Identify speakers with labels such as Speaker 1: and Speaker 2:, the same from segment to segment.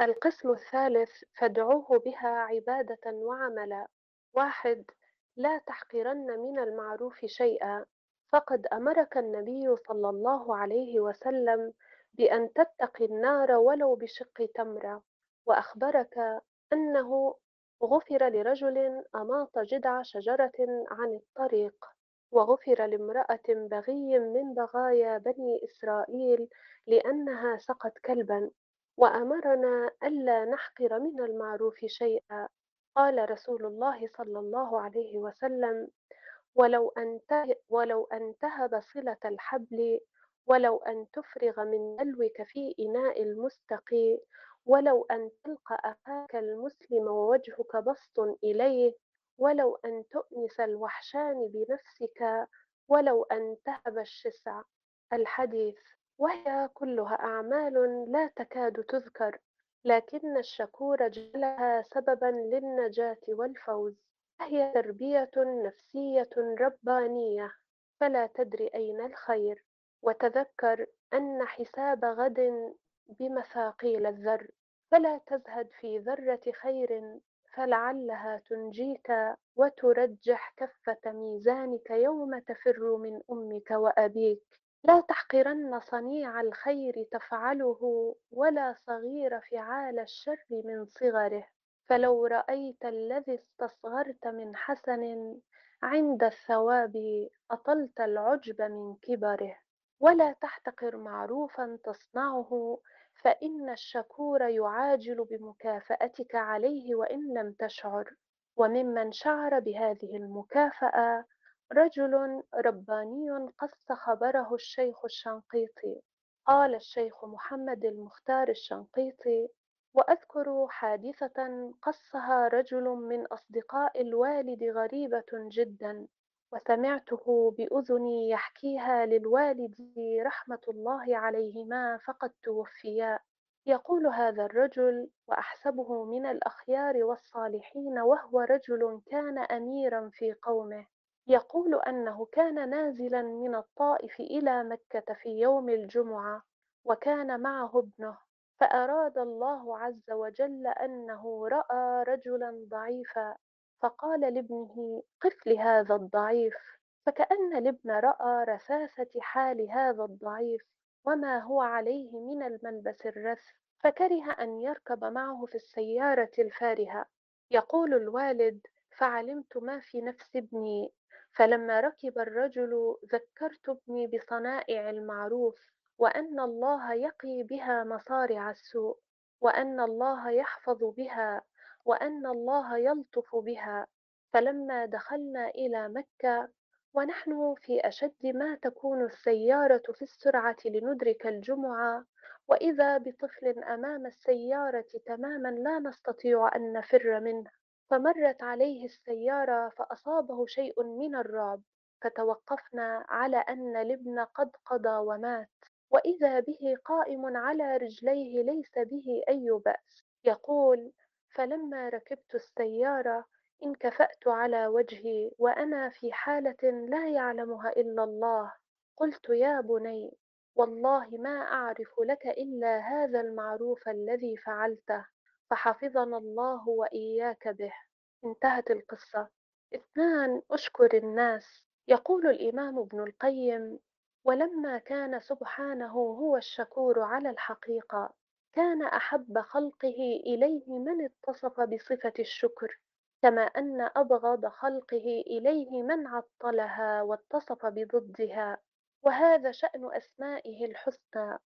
Speaker 1: القسم الثالث فادعوه بها عبادة وعملا. واحد لا تحقرن من المعروف شيئا. فقد أمرك النبي صلى الله عليه وسلم بأن تتقي النار ولو بشق تمرة. وأخبرك أنه غفر لرجل أماط جذع شجرة عن الطريق. وغفر لامرأة بغي من بغايا بني إسرائيل لأنها سقت كلبا. وأمرنا ألا نحقر من المعروف شيئا قال رسول الله صلى الله عليه وسلم ولو أن ولو أن تهب صلة الحبل ولو أن تفرغ من دلوك في إناء المستقي ولو أن تلقى أخاك المسلم ووجهك بسط إليه ولو أن تؤنس الوحشان بنفسك ولو أن تهب الشسع. الحديث وهي كلها أعمال لا تكاد تذكر لكن الشكور جعلها سببا للنجاة والفوز. فهي تربية نفسية ربانية فلا تدري أين الخير. وتذكر أن حساب غد بمثاقيل الذر فلا تزهد في ذرة خير فلعلها تنجيك وترجح كفة ميزانك يوم تفر من أمك وأبيك. لا تحقرن صنيع الخير تفعله ولا صغير فعال الشر من صغره. فلو رأيت الذي استصغرت من حسن عند الثواب أطلت العجب من كبره. ولا تحتقر معروفا تصنعه فإن الشكور يعاجل بمكافأتك عليه وإن لم تشعر. وممن شعر بهذه المكافأة رجل رباني قص خبره الشيخ الشنقيطي. قال الشيخ محمد المختار الشنقيطي وأذكر حادثة قصها رجل من أصدقاء الوالد غريبة جدا وسمعته بأذني يحكيها للوالد رحمة الله عليهما فقد توفيا. يقول هذا الرجل وأحسبه من الأخيار والصالحين وهو رجل كان أميرا في قومه. يقول أنه كان نازلا من الطائف إلى مكة في يوم الجمعة وكان معه ابنه فأراد الله عز وجل أنه رأى رجلا ضعيفا فقال لابنه قف لهذا الضعيف. فكأن الابن رأى رثاثة حال هذا الضعيف وما هو عليه من الملبس الرث فكره أن يركب معه في السيارة الفارهة. يقول الوالد فعلمت ما في نفس ابني. فلما ركب الرجل ذكرت ابني بصنائع المعروف وأن الله يقي بها مصارع السوء وأن الله يحفظ بها وأن الله يلطف بها. فلما دخلنا إلى مكة ونحن في أشد ما تكون السيارة في السرعة لندرك الجمعة وإذا بطفل أمام السيارة تماما لا نستطيع أن نفر منه. فمرت عليه السيارة فأصابه شيء من الرعب فتوقفنا على أن الابن قد قضى ومات وإذا به قائم على رجليه ليس به أي بأس. يقول فلما ركبت السيارة انكفأت على وجهي وأنا في حالة لا يعلمها إلا الله. قلت يا بني والله ما أعرف لك إلا هذا المعروف الذي فعلته. فحفظنا الله وإياك به. انتهت القصة. اثنان أشكر الناس. يقول الإمام ابن القيم ولما كان سبحانه هو الشكور على الحقيقة كان أحب خلقه إليه من اتصف بصفة الشكر كما أن أبغض خلقه إليه من عطلها واتصف بضدها وهذا شأن أسمائه الحسنى.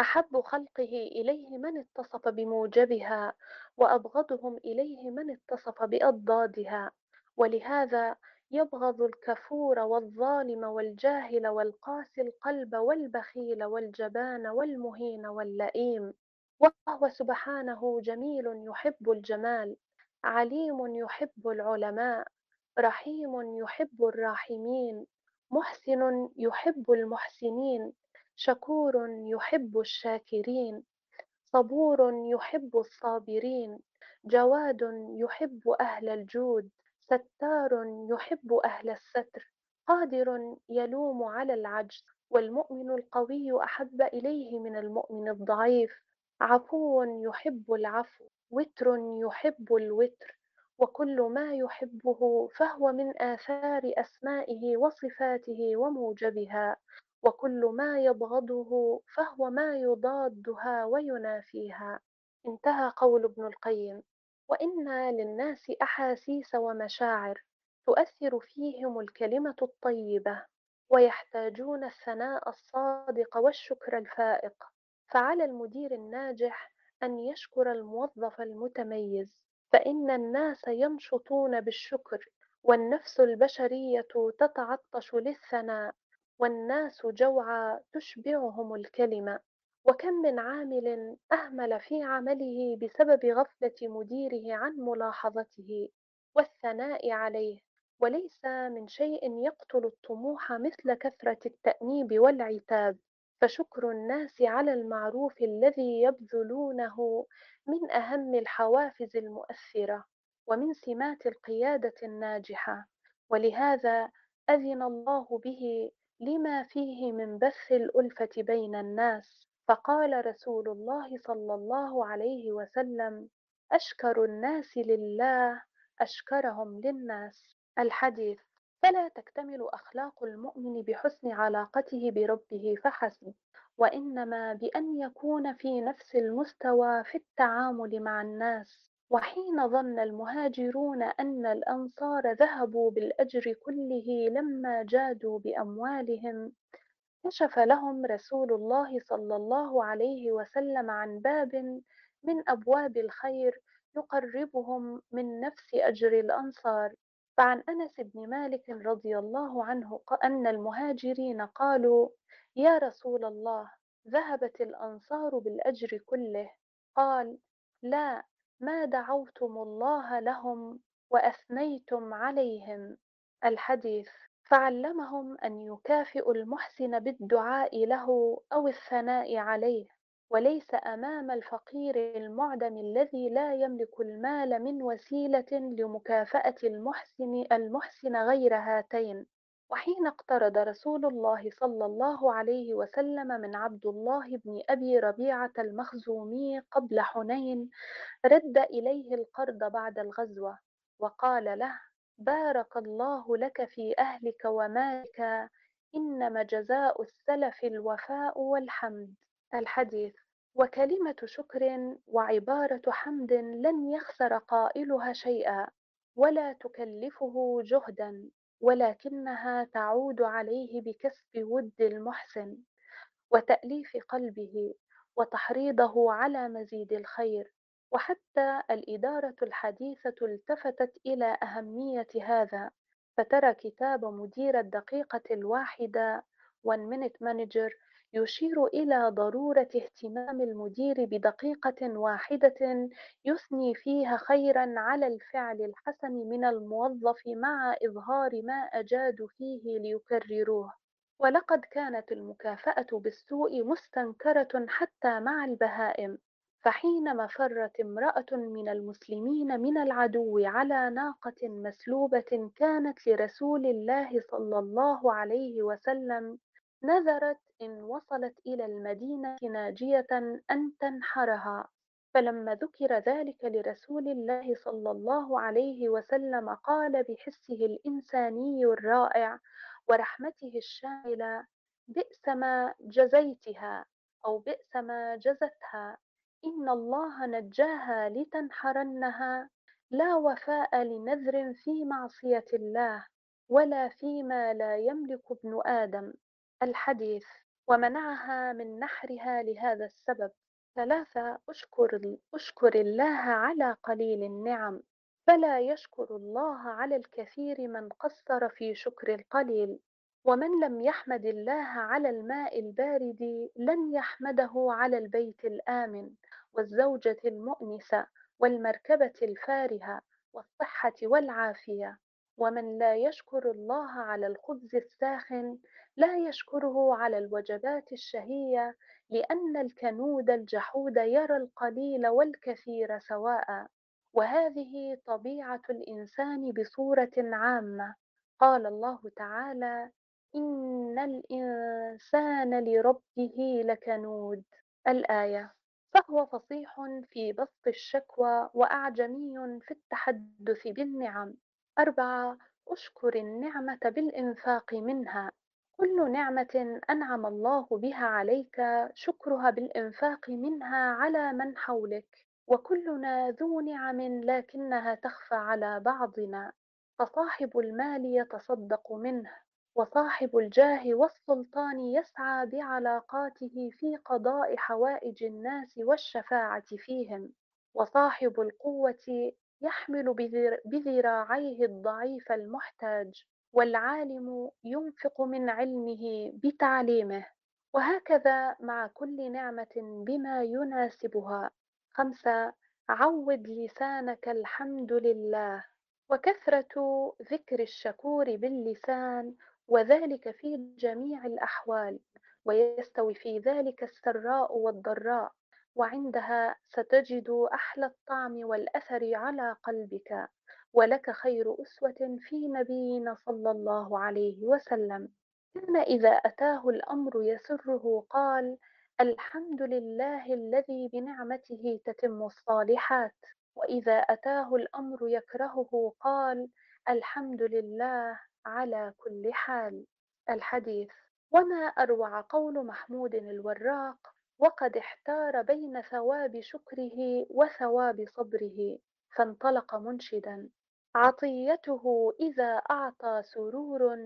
Speaker 1: أحب خلقه إليه من اتصف بموجبها وأبغضهم إليه من اتصف بأضدادها. ولهذا يبغض الكفور والظالم والجاهل والقاسي القلب والبخيل والجبان والمهين واللئيم. وهو سبحانه جميل يحب الجمال عليم يحب العلماء رحيم يحب الراحمين محسن يحب المحسنين. شكور يحب الشاكرين صبور يحب الصابرين جواد يحب أهل الجود ستار يحب أهل الستر قادر يلوم على العجز والمؤمن القوي أحب إليه من المؤمن الضعيف. عفو يحب العفو وتر يحب الوتر وكل ما يحبه فهو من آثار أسمائه وصفاته وموجبها. وكل ما يبغضه فهو ما يضادها وينافيها. انتهى قول ابن القيم. وإن للناس أحاسيس ومشاعر تؤثر فيهم الكلمة الطيبة ويحتاجون الثناء الصادق والشكر الفائق. فعلى المدير الناجح أن يشكر الموظف المتميز. فإن الناس ينشطون بالشكر والنفس البشرية تتعطش للثناء. والناس جوعى تشبعهم الكلمة. وكم من عامل أهمل في عمله بسبب غفلة مديره عن ملاحظته والثناء عليه. وليس من شيء يقتل الطموح مثل كثرة التأنيب والعتاب. فشكر الناس على المعروف الذي يبذلونه من أهم الحوافز المؤثرة ومن سمات القيادة الناجحة. ولهذا أذن الله به لما فيه من بث الألفة بين الناس؟ فقال رسول الله صلى الله عليه وسلم أشكر الناس لله أشكرهم للناس. الحديث فلا تكتمل أخلاق المؤمن بحسن علاقته بربه فحسب وإنما بأن يكون في نفس المستوى في التعامل مع الناس. وحين ظن المهاجرون أن الأنصار ذهبوا بالأجر كله لما جادوا بأموالهم كشف لهم رسول الله صلى الله عليه وسلم عن باب من أبواب الخير يقربهم من نفس أجر الأنصار. فعن أنس بن مالك رضي الله عنه أن المهاجرين قالوا يا رسول الله ذهبت الأنصار بالأجر كله. قال لا ما دعوتم الله لهم وأثنيتم عليهم. الحديث فعلمهم أن يكافئوا المحسن بالدعاء له أو الثناء عليه وليس أمام الفقير المعدم الذي لا يملك المال من وسيلة لمكافأة المحسن المحسن غير هاتين. وحين اقترض رسول الله صلى الله عليه وسلم من عبد الله بن أبي ربيعة المخزومي قبل حنين رد إليه القرض بعد الغزوة وقال له بارك الله لك في أهلك ومالك إنما جزاء السلف الوفاء والحمد. الحديث وكلمة شكر وعبارة حمد لن يخسر قائلها شيئا ولا تكلفه جهدا. ولكنها تعود عليه بكسب ود المحسن وتأليف قلبه وتحريضه على مزيد الخير. وحتى الإدارة الحديثة التفتت إلى أهمية هذا فترى كتاب مدير الدقيقة الواحدة One Minute Manager يشير إلى ضرورة اهتمام المدير بدقيقة واحدة يثني فيها خيرا على الفعل الحسن من الموظف مع إظهار ما أجادوا فيه ليكرروه. ولقد كانت المكافأة بالسوء مستنكرة حتى مع البهائم فحينما فرت امرأة من المسلمين من العدو على ناقة مسلوبة كانت لرسول الله صلى الله عليه وسلم نذرت إن وصلت إلى المدينة ناجية أن تنحرها فلما ذكر ذلك لرسول الله صلى الله عليه وسلم قال بحسه الإنساني الرائع ورحمته الشاملة بئس ما جزيتها أو بئس ما جزتها إن الله نجاها لتنحرنها لا وفاء لنذر في معصية الله ولا فيما لا يملك ابن آدم. الحديث ومنعها من نحرها لهذا السبب. ثلاثة أشكر, أشكر الله على قليل النعم فلا يشكر الله على الكثير من قصر في شكر القليل. ومن لم يحمد الله على الماء البارد لن يحمده على البيت الآمن والزوجة المؤنسة والمركبة الفارهة والصحة والعافية. ومن لا يشكر الله على الخبز الساخن لا يشكره على الوجبات الشهية لأن الكنود الجحود يرى القليل والكثير سواء. وهذه طبيعة الإنسان بصورة عامة. قال الله تعالى إن الإنسان لربه لكنود الآية فهو فصيح في بسط الشكوى وأعجمي في التحدث بالنعم. أربعة أشكر النعمة بالإنفاق منها كل نعمة أنعم الله بها عليك شكرها بالإنفاق منها على من حولك وكلنا ذو نعم لكنها تخفى على بعضنا. فصاحب المال يتصدق منه وصاحب الجاه والسلطان يسعى بعلاقاته في قضاء حوائج الناس والشفاعة فيهم وصاحب القوة يحمل بذر- بذراعيه الضعيف المحتاج والعالم ينفق من علمه بتعليمه. وهكذا مع كل نعمة بما يناسبها. خمسة عود لسانك الحمد لله. وكثرة ذكر الشكور باللسان وذلك في جميع الأحوال. ويستوي في ذلك السراء والضراء. وعندها ستجد أحلى الطعم والأثر على قلبك. ولك خير أسوة في نبينا صلى الله عليه وسلم. كان إذا أتاه الأمر يسره قال الحمد لله الذي بنعمته تتم الصالحات. وإذا أتاه الأمر يكرهه قال الحمد لله على كل حال. الحديث. وما أروع قول محمود الوراق وقد احتار بين ثواب شكره وثواب صبره فانطلق منشدا. عطيته إذا أعطى سرور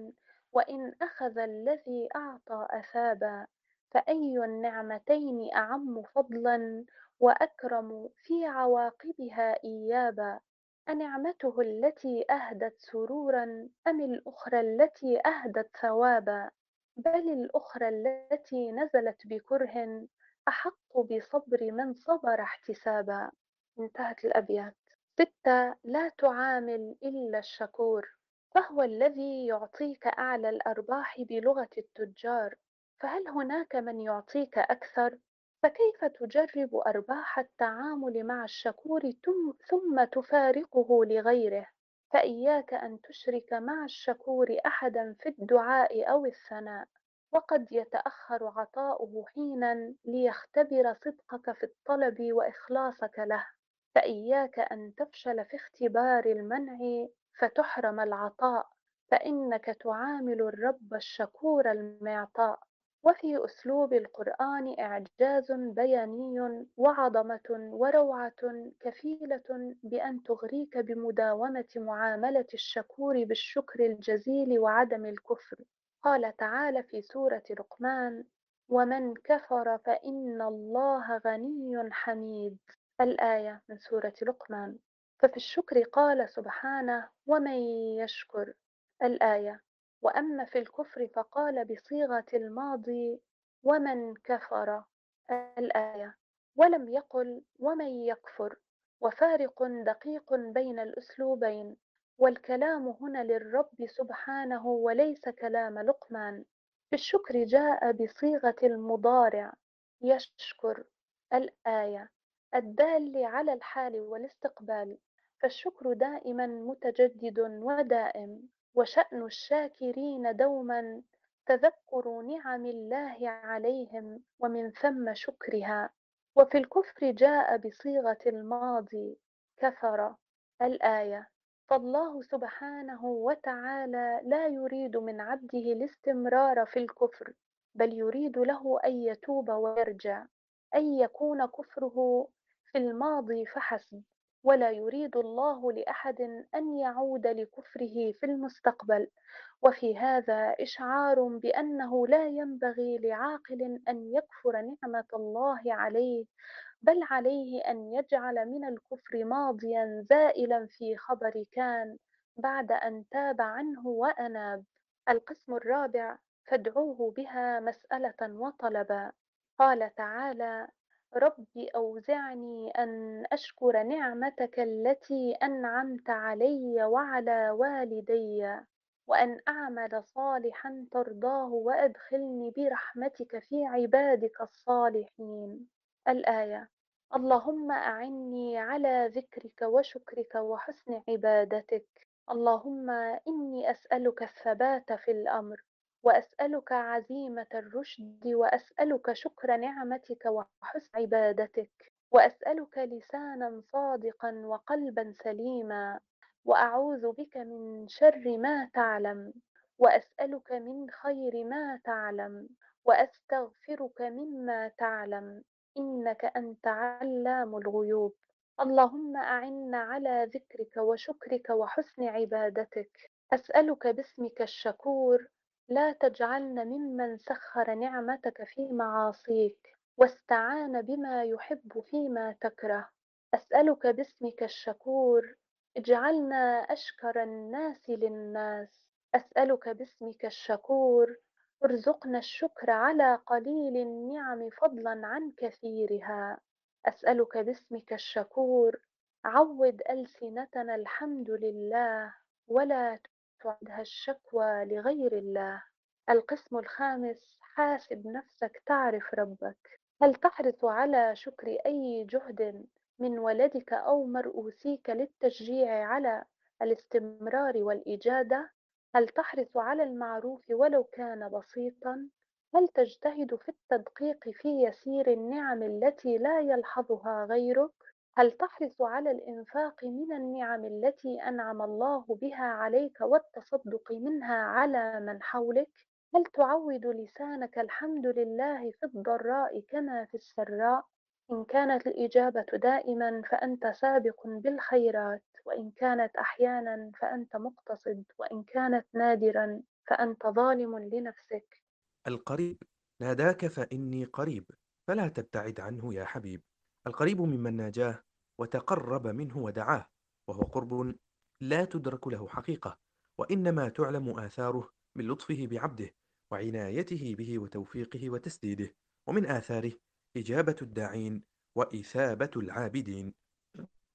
Speaker 1: وإن أخذ الذي أعطى أثابا. فأي النعمتين أعم فضلا وأكرم في عواقبها إيابا؟ أنعمته التي أهدت سرورا أم الأخرى التي أهدت ثوابا؟ بل الأخرى التي نزلت بكره أحق بصبر من صبر احتسابا. انتهت الأبيات. ستة لا تعامل إلا الشكور. فهو الذي يعطيك أعلى الأرباح بلغة التجار. فهل هناك من يعطيك أكثر؟ فكيف تجرب أرباح التعامل مع الشكور ثم تفارقه لغيره؟ فإياك أن تشرك مع الشكور أحدا في الدعاء أو الثناء. وقد يتأخر عطاؤه حينا ليختبر صدقك في الطلب وإخلاصك له فإياك أن تفشل في اختبار المنع فتحرم العطاء فإنك تعامل الرب الشكور المعطاء. وفي أسلوب القرآن إعجاز بياني وعظمة وروعة كفيلة بأن تغريك بمداومة معاملة الشكور بالشكر الجزيل وعدم الكفر. قال تعالى في سورة لقمان ومن كفر فإن الله غني حميد. الآية من سورة لقمان. ففي الشكر قال سبحانه ومن يشكر. الآية. وأما في الكفر فقال بصيغة الماضي ومن كفر. الآية. ولم يقل ومن يكفر. وفارق دقيق بين الأسلوبين. والكلام هنا للرب سبحانه وليس كلام لقمان. في الشكر جاء بصيغة المضارع. يشكر. الآية. الدال على الحال والاستقبال. فالشكر دائما متجدد ودائم. وشأن الشاكرين دوما. تذكر نعم الله عليهم ومن ثم شكرها. وفي الكفر جاء بصيغة الماضي. كفر. الآية. فالله سبحانه وتعالى لا يريد من عبده الاستمرار في الكفر بل يريد له أن يتوب ويرجع أن يكون كفره في الماضي فحسب ولا يريد الله لأحد أن يعود لكفره في المستقبل. وفي هذا إشعار بأنه لا ينبغي لعاقل أن يكفر نعمة الله عليه بل عليه أن يجعل من الكفر ماضيا زائلا في خبر كان بعد أن تاب عنه وأناب. القسم الرابع فادعوه بها مسألة وطلبا. قال تعالى رب أوزعني أن أشكر نعمتك التي أنعمت علي وعلى والدي وأن أعمل صالحا ترضاه وأدخلني برحمتك في عبادك الصالحين. الآية اللهم أعني على ذكرك وشكرك وحسن عبادتك. اللهم إني أسألك الثبات في الأمر وأسألك عزيمة الرشد وأسألك شكر نعمتك وحسن عبادتك. وأسألك لسانا صادقا وقلبا سليما. وأعوذ بك من شر ما تعلم. وأسألك من خير ما تعلم. وأستغفرك مما تعلم. إنك أنت علام الغيوب. اللهم أعنا على ذكرك وشكرك وحسن عبادتك. أسألك باسمك الشكور. لا تجعلن ممن سخر نعمتك في معاصيك واستعان بما يحب فيما تكره. أسألك باسمك الشكور. اجعلنا أشكر الناس للناس. أسألك باسمك الشكور. ارزقنا الشكر على قليل النعم فضلا عن كثيرها. أسألك باسمك الشكور. عود ألسنتنا الحمد لله ولا تعدها الشكوى لغير الله. القسم الخامس حاسب نفسك تعرف ربك. هل تحرص على شكر أي جهد من ولدك أو مرؤوسيك للتشجيع على الاستمرار والإجادة؟ هل تحرص على المعروف ولو كان بسيطا؟ هل تجتهد في التدقيق في يسير النعم التي لا يلحظها غيرك؟ هل تحرص على الإنفاق من النعم التي أنعم الله بها عليك والتصدق منها على من حولك؟ هل تعود لسانك الحمد لله في الضراء كما في السراء؟ إن كانت الإجابة دائما فأنت سابق بالخيرات وإن كانت أحيانا فأنت مقتصد وإن كانت نادرا فأنت ظالم لنفسك.
Speaker 2: القريب ناداك فإني قريب فلا تبتعد عنه يا حبيب. القريب ممن ناجاه وتقرب منه ودعاه وهو قرب لا تدرك له حقيقة وإنما تعلم آثاره من لطفه بعبده وعنايته به وتوفيقه وتسديده ومن آثاره إجابة الداعين وإثابة العابدين.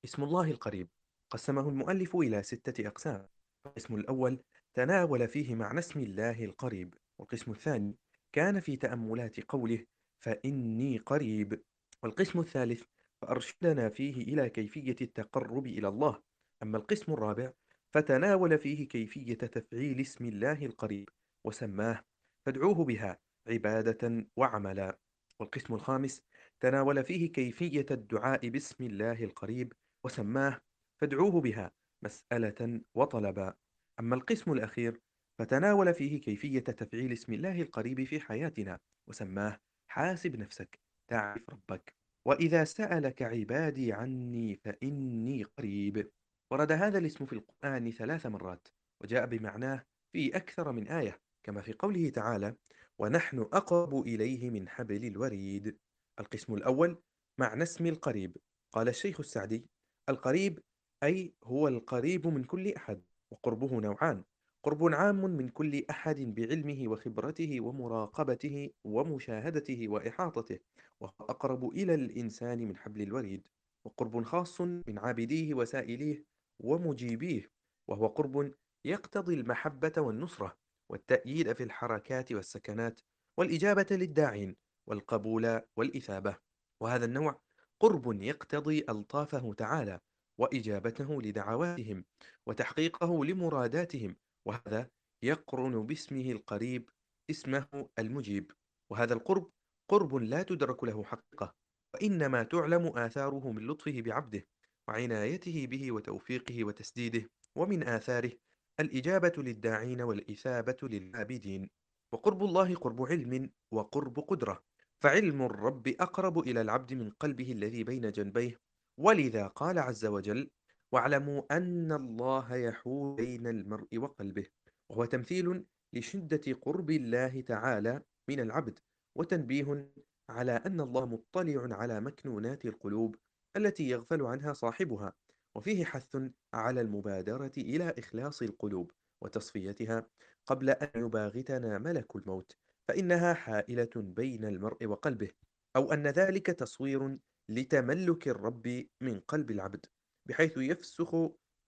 Speaker 2: اسم الله القريب. قسمه المؤلف إلى ستة أقسام. القسم الأول تناول فيه معنى اسم الله القريب. والقسم الثاني كان في تأملات قوله فإني قريب. والقسم الثالث فأرشدنا فيه إلى كيفية التقرب إلى الله. أما القسم الرابع فتناول فيه كيفية تفعيل اسم الله القريب وسماه. فادعوه بها عبادة وعملا. والقسم الخامس تناول فيه كيفية الدعاء باسم الله القريب وسماه فادعوه بها مسألة وطلبا. أما القسم الأخير فتناول فيه كيفية تفعيل اسم الله القريب في حياتنا وسماه حاسب نفسك تعرف ربك. وإذا سألك عبادي عني فإني قريب. ورد هذا الاسم في القرآن ثلاث مرات وجاء بمعناه في أكثر من آية كما في قوله تعالى ونحن أقرب إليه من حبل الوريد. القسم الأول معنى اسم القريب. قال الشيخ السعدي القريب أي هو القريب من كل أحد وقربه نوعان. قرب عام من كل أحد بعلمه وخبرته ومراقبته ومشاهدته وإحاطته وهو أقرب إلى الإنسان من حبل الوريد. وقرب خاص من عابديه وسائليه ومجيبيه وهو قرب يقتضي المحبة والنصرة. والتأييد في الحركات والسكنات والإجابة للداعين والقبول والإثابة. وهذا النوع قرب يقتضي ألطافه تعالى وإجابته لدعواتهم وتحقيقه لمراداتهم وهذا يقرن باسمه القريب اسمه المجيب. وهذا القرب قرب لا تدرك له حقيقة وإنما تعلم آثاره من لطفه بعبده وعنايته به وتوفيقه وتسديده ومن آثاره الإجابة للداعين والإثابة للعابدين. وقرب الله قرب علم وقرب قدرة. فعلم الرب أقرب إلى العبد من قلبه الذي بين جنبيه. ولذا قال عز وجل واعلموا أن الله يحول بين المرء وقلبه. وهو تمثيل لشدة قرب الله تعالى من العبد. وتنبيه على أن الله مطلع على مكنونات القلوب التي يغفل عنها صاحبها. وفيه حث على المبادرة إلى إخلاص القلوب وتصفيتها قبل أن يباغتنا ملك الموت فإنها حائلة بين المرء وقلبه أو أن ذلك تصوير لتملك الرب من قلب العبد بحيث يفسخ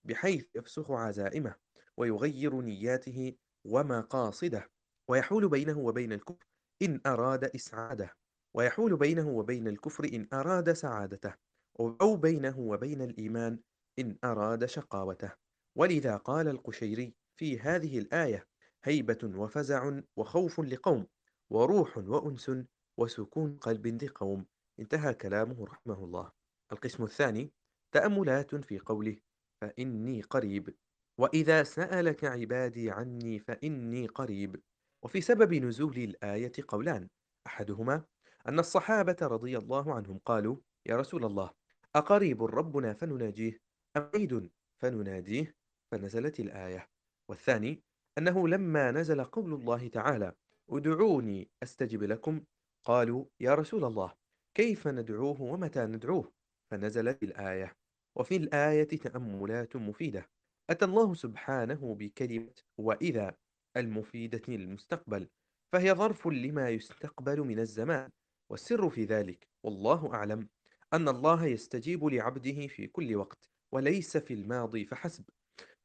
Speaker 2: بحيث يفسخ عزائمه ويغير نياته ومقاصده ويحول بينه وبين الكفر إن أراد إسعاده ويحول بينه وبين الكفر إن أراد سعادته أو بينه وبين الإيمان إن أراد شقاوته. ولذا قال القشيري في هذه الآية هيبة وفزع وخوف لقوم وروح وأنس وسكون قلب لقوم. انتهى كلامه رحمه الله. القسم الثاني تأملات في قوله فإني قريب. وإذا سألك عبادي عني فإني قريب. وفي سبب نزول الآية قولان أحدهما أن الصحابة رضي الله عنهم قالوا يا رسول الله أقريب ربنا فنناجيه؟ أم بعيد فنناديه فنزلت الآية. والثاني أنه لما نزل قول الله تعالى ادعوني أستجب لكم. قالوا يا رسول الله كيف ندعوه ومتى ندعوه؟ فنزلت الآية. وفي الآية تأملات مفيدة. أتى الله سبحانه بكلمة وإذا المفيدة للمستقبل فهي ظرف لما يستقبل من الزمان. والسر في ذلك والله أعلم أن الله يستجيب لعبده في كل وقت. وليس في الماضي فحسب.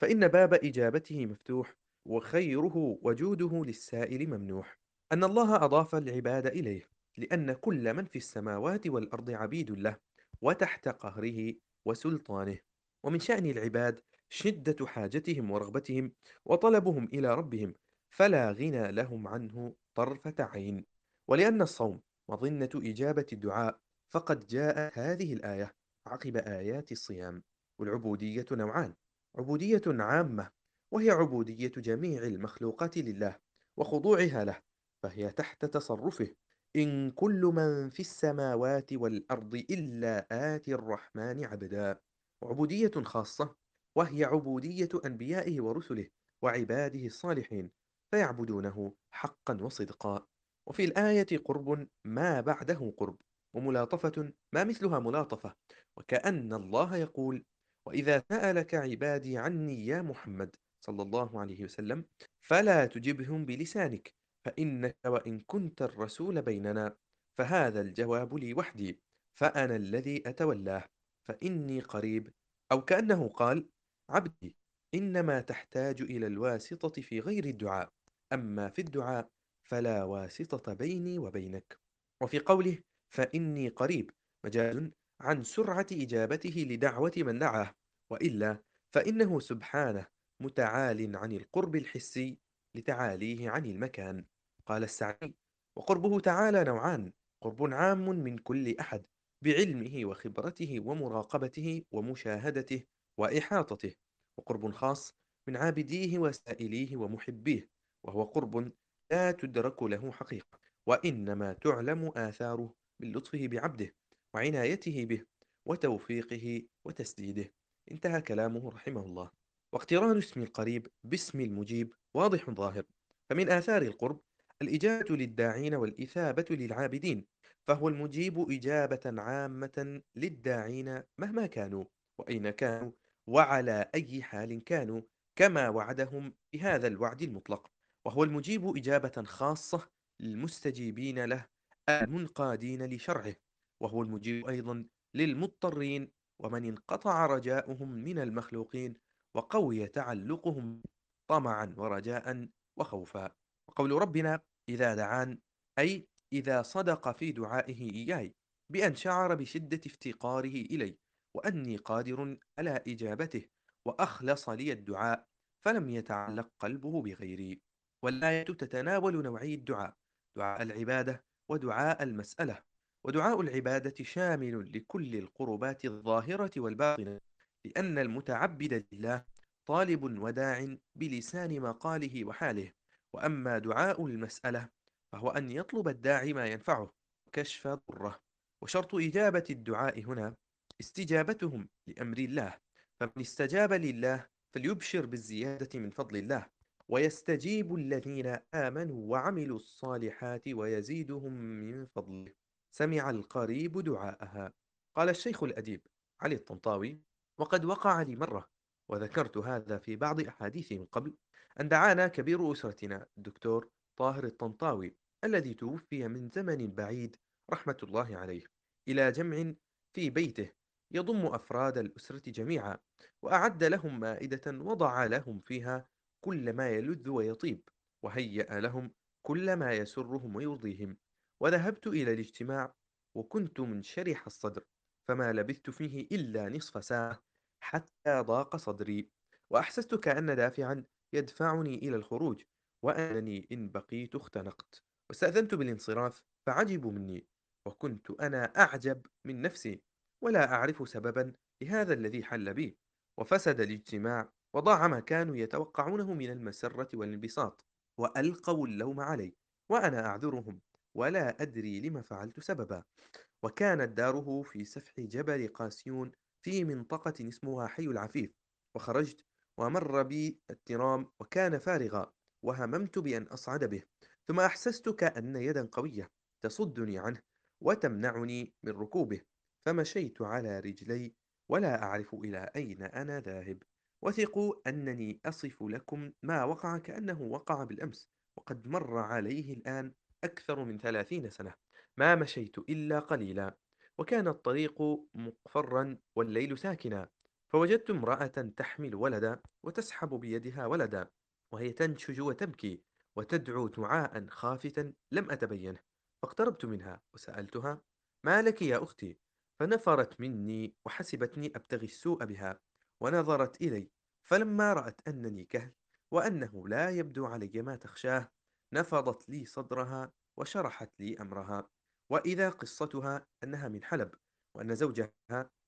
Speaker 2: فإن باب إجابته مفتوح وخيره وجوده للسائل ممنوح. أن الله أضاف العباد إليه لأن كل من في السماوات والأرض عبيد له وتحت قهره وسلطانه. ومن شأن العباد شدة حاجتهم ورغبتهم وطلبهم إلى ربهم فلا غنى لهم عنه طرفة عين. ولأن الصوم مظنة إجابة الدعاء فقد جاء هذه الآية عقب آيات الصيام. والعبودية نوعان عبودية عامة وهي عبودية جميع المخلوقات لله وخضوعها له فهي تحت تصرفه. إن كل من في السماوات والأرض إلا آتي الرحمن عبدا. وعبودية خاصة وهي عبودية أنبيائه ورسله وعباده الصالحين فيعبدونه حقا وصدقا. وفي الآية قرب ما بعده قرب وملاطفة ما مثلها ملاطفة وكأن الله يقول وإذا سألك عبادي عني يا محمد صلى الله عليه وسلم فلا تجبهم بلسانك فإنك وإن كنت الرسول بيننا. فهذا الجواب لي وحدي فأنا الذي أتولاه فإني قريب. أو كأنه قال عبدي إنما تحتاج إلى الواسطة في غير الدعاء أما في الدعاء فلا واسطة بيني وبينك. وفي قوله فإني قريب مجال عن سرعة إجابته لدعوة من دعاه وإلا فإنه سبحانه متعال عن القرب الحسي لتعاليه عن المكان. قال السعدي وقربه تعالى نوعان قرب عام من كل أحد بعلمه وخبرته ومراقبته ومشاهدته وإحاطته وقرب خاص من عابديه وسائليه ومحبيه وهو قرب لا تدرك له حقيقة وإنما تعلم آثاره من لطفه بعبده وعنايته به وتوفيقه وتسديده. انتهى كلامه رحمه الله. واقتران اسم القريب باسم المجيب واضح ظاهر. فمن آثار القرب الإجابة للداعين والإثابة للعابدين فهو المجيب إجابة عامة للداعين مهما كانوا وأين كانوا وعلى أي حال كانوا كما وعدهم بهذا الوعد المطلق. وهو المجيب إجابة خاصة للمستجيبين له المنقادين لشرعه. وهو المجيب أيضا للمضطرين ومن انقطع رجاؤهم من المخلوقين وقوي تعلقهم طمعا ورجاء وخوفا. وقول ربنا إذا دعان أي إذا صدق في دعائه إياي بأن شعر بشدة افتقاره إلي وأني قادر على إجابته وأخلص لي الدعاء فلم يتعلق قلبه بغيري. والآية تتناول نوعي الدعاء دعاء العبادة ودعاء المسألة. ودعاء العبادة شامل لكل القربات الظاهرة والباطنة لأن المتعبد لله طالب وداع بلسان مقاله وحاله. وأما دعاء المسألة فهو أن يطلب الداعي ما ينفعه كشف ضره. وشرط إجابة الدعاء هنا استجابتهم لأمر الله. فمن استجاب لله فليبشر بالزيادة من فضل الله. ويستجيب الذين آمنوا وعملوا الصالحات ويزيدهم من فضله. سمع القريب دعاءها. قال الشيخ الأديب علي الطنطاوي وقد وقع لي مرة وذكرت هذا في بعض أحاديثي من قبل أن دعانا كبير أسرتنا الدكتور طاهر الطنطاوي الذي توفي من زمن بعيد رحمة الله عليه إلى جمع في بيته يضم أفراد الأسرة جميعا وأعد لهم مائدة وضع لهم فيها كل ما يلذ ويطيب وهيأ لهم كل ما يسرهم ويرضيهم. وذهبت إلى الاجتماع وكنت منشرح الصدر فما لبثت فيه إلا نصف ساعة حتى ضاق صدري وأحسست كأن دافعا يدفعني إلى الخروج وأنني إن بقيت اختنقت واستأذنت بالانصراف فعجبوا مني وكنت أنا أعجب من نفسي ولا أعرف سببا لهذا الذي حل بي وفسد الاجتماع وضاع ما كانوا يتوقعونه من المسرة والانبساط وألقوا اللوم علي وأنا أعذرهم. ولا أدري لما فعلت سببا. وكانت داره في سفح جبل قاسيون في منطقة اسمها حي العفيف. وخرجت ومر بي الترام وكان فارغا وهممت بأن أصعد به. ثم أحسست كأن يدا قوية تصدني عنه وتمنعني من ركوبه. فمشيت على رجلي ولا أعرف إلى أين أنا ذاهب. وثقوا أنني أصف لكم ما وقع كأنه وقع بالأمس. وقد مر عليه الآن أكثر من ثلاثين سنة ما مشيت إلا قليلا وكان الطريق مقفرا والليل ساكنا فوجدت امرأة تحمل ولدا وتسحب بيدها ولدا وهي تنشج وتبكي وتدعو دعاء خافتا لم أتبينه فاقتربت منها وسألتها ما لك يا أختي؟ فنفرت مني وحسبتني أبتغي السوء بها ونظرت إلي فلما رأت أنني كهل وأنه لا يبدو علي ما تخشاه نفضت لي صدرها وشرحت لي أمرها وإذا قصتها أنها من حلب وأن زوجها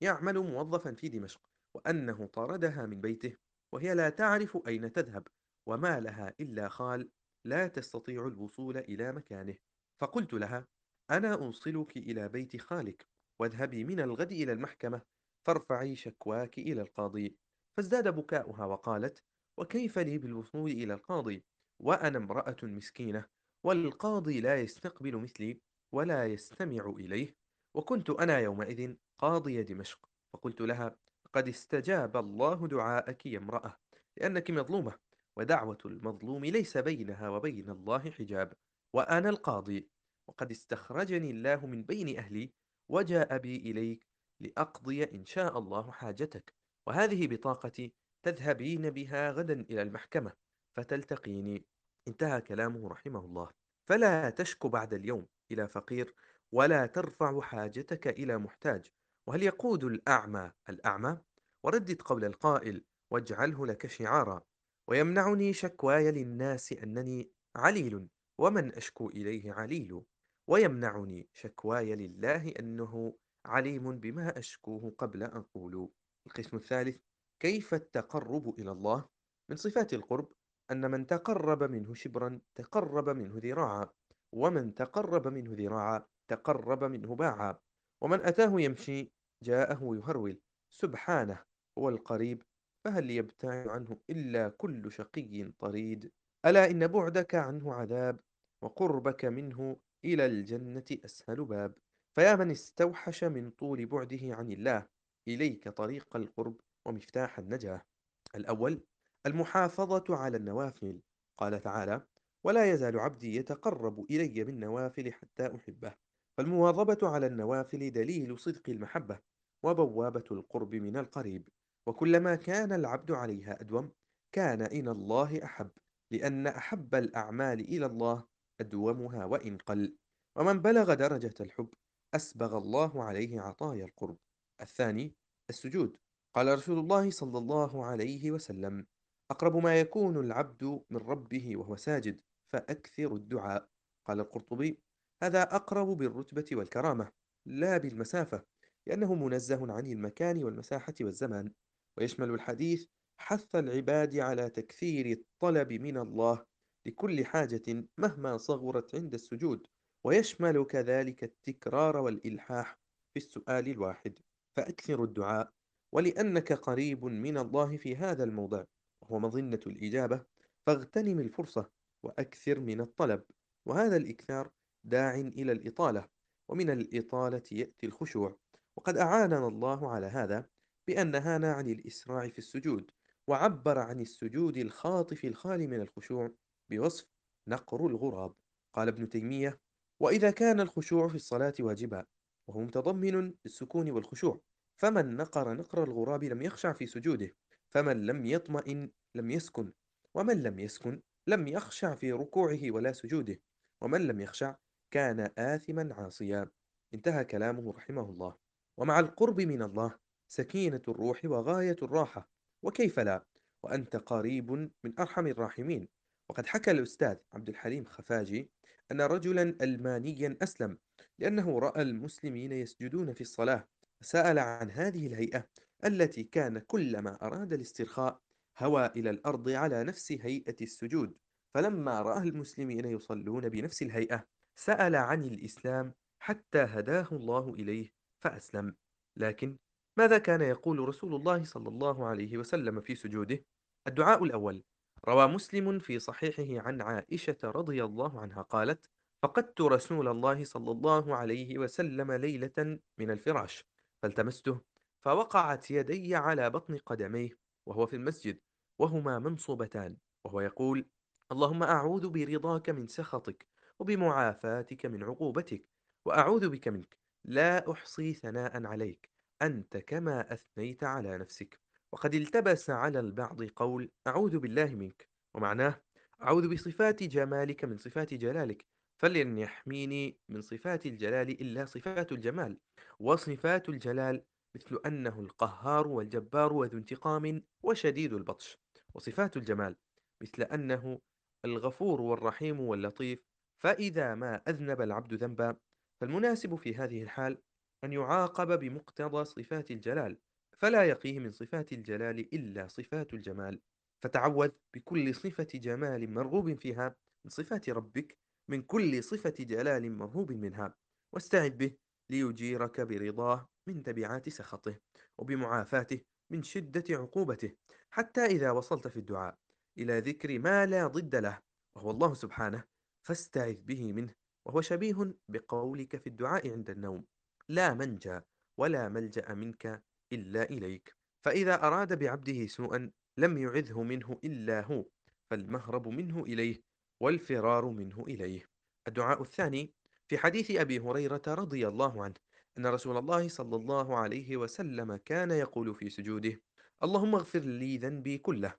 Speaker 2: يعمل موظفا في دمشق وأنه طردها من بيته وهي لا تعرف أين تذهب وما لها إلا خال لا تستطيع الوصول إلى مكانه. فقلت لها أنا أوصلك إلى بيت خالك واذهبي من الغد إلى المحكمة فارفعي شكواك إلى القاضي. فازداد بكاؤها وقالت وكيف لي بالوصول إلى القاضي؟ وأنا امرأة مسكينة والقاضي لا يستقبل مثلي ولا يستمع إليه. وكنت أنا يومئذ قاضي دمشق. فقلت لها قد استجاب الله دعاءك يا امرأة لأنك مظلومة ودعوة المظلوم ليس بينها وبين الله حجاب وأنا القاضي. وقد استخرجني الله من بين أهلي وجاء بي إليك لأقضي إن شاء الله حاجتك. وهذه بطاقتي تذهبين بها غدا إلى المحكمة. فتلتقيني. انتهى كلامه رحمه الله. فلا تشك بعد اليوم إلى فقير ولا ترفع حاجتك إلى محتاج. وهل يقود الأعمى الأعمى؟ وردد قول القائل واجعله لك شعارا. ويمنعني شكواي للناس أنني عليل ومن أشكو إليه عليل. ويمنعني شكواي لله أنه عليم بما أشكوه قبل أن أقول. القسم الثالث كيف التقرب إلى الله؟ من صفات القرب أن من تقرب منه شبرا تقرب منه ذراعا ومن تقرب منه ذراعا تقرب منه باعا. ومن أتاه يمشي جاءه يهرول سبحانه هو القريب فهل يبتعد عنه إلا كل شقي طريد؟ ألا إن بعدك عنه عذاب وقربك منه إلى الجنة أسهل باب. فيا من استوحش من طول بعده عن الله إليك طريق القرب ومفتاح النجاة. الأول المحافظة على النوافل. قال تعالى ولا يزال عبدي يتقرب إلي بالنوافل حتى أحبه. فالمواظبة على النوافل دليل صدق المحبة وبوابة القرب من القريب. وكلما كان العبد عليها أدوم كان إلى الله أحب. لأن أحب الأعمال إلى الله أدومها وإن قل. ومن بلغ درجة الحب أسبغ الله عليه عطايا القرب. الثاني السجود. قال رسول الله صلى الله عليه وسلم أقرب ما يكون العبد من ربه وهو ساجد فأكثر الدعاء قال القرطبي. هذا أقرب بالرتبة والكرامة لا بالمسافة لأنه منزه عن المكان والمساحة والزمان. ويشمل الحديث حث العباد على تكثير الطلب من الله لكل حاجة مهما صغرت عند السجود. ويشمل كذلك التكرار والإلحاح في السؤال الواحد. فأكثر الدعاء ولأنك قريب من الله في هذا الموضع. وهو مظنة الإجابة فاغتنم الفرصة وأكثر من الطلب وهذا الإكثار داع إلى الإطالة ومن الإطالة يأتي الخشوع. وقد أعاننا الله على هذا بأن نهانا عن الإسراع في السجود وعبر عن السجود الخاطف الخالي من الخشوع بوصف نقر الغراب. قال ابن تيمية وإذا كان الخشوع في الصلاة واجبا وهو متضمن للسكون والخشوع فمن نقر نقر الغراب لم يخشع في سجوده فمن لم يطمئن لم يسكن ومن لم يسكن لم يخشع في ركوعه ولا سجوده ومن لم يخشع كان آثما عاصيا. انتهى كلامه رحمه الله. ومع القرب من الله سكينة الروح وغاية الراحة. وكيف لا؟ وأنت قريب من أرحم الراحمين. وقد حكى الأستاذ عبد الحليم خفاجي أن رجلا ألمانيا أسلم لأنه رأى المسلمين يسجدون في الصلاة فسأل عن هذه الهيئة التي كان كلما أراد الاسترخاء هوى إلى الأرض على نفس هيئة السجود فلما رأى المسلمين يصلون بنفس الهيئة سأل عن الإسلام حتى هداه الله إليه فأسلم لكن ماذا كان يقول رسول الله صلى الله عليه وسلم في سجوده؟ الدعاء الأول روى مسلم في صحيحه عن عائشة رضي الله عنها قالت فقدت رسول الله صلى الله عليه وسلم ليلة من الفراش فالتمسته فوقعت يدي على بطن قدميه وهو في المسجد وهما منصوبتان وهو يقول اللهم أعوذ برضاك من سخطك وبمعافاتك من عقوبتك وأعوذ بك منك. لا أحصي ثناء عليك أنت كما أثنيت على نفسك. وقد التبس على البعض قول أعوذ بالله منك. ومعناه أعوذ بصفات جمالك من صفات جلالك فلن يحميني من صفات الجلال إلا صفات الجمال وصفات الجلال مثل أنه القهار والجبار وذو انتقام وشديد البطش وصفات الجمال مثل أنه الغفور والرحيم واللطيف فإذا ما أذنب العبد ذنبا فالمناسب في هذه الحال أن يعاقب بمقتضى صفات الجلال فلا يقيه من صفات الجلال إلا صفات الجمال. فتعوذ بكل صفة جمال مرغوب فيها من صفات ربك من كل صفة جلال مرهوب منها. واستعذ به ليجيرك برضاه. من تبعات سخطه وبمعافاته من شدة عقوبته حتى إذا وصلت في الدعاء إلى ذكر ما لا ضد له وهو الله سبحانه فاستعذ به منه وهو شبيه بقولك في الدعاء عند النوم لا منجى ولا ملجأ منك إلا إليك. فإذا أراد بعبده سوءا لم يعذه منه إلا هو فالمهرب منه إليه والفرار منه إليه. الدعاء الثاني في حديث أبي هريرة رضي الله عنه أن رسول الله صلى الله عليه وسلم كان يقول في سجوده اللهم اغفر لي ذنبي كله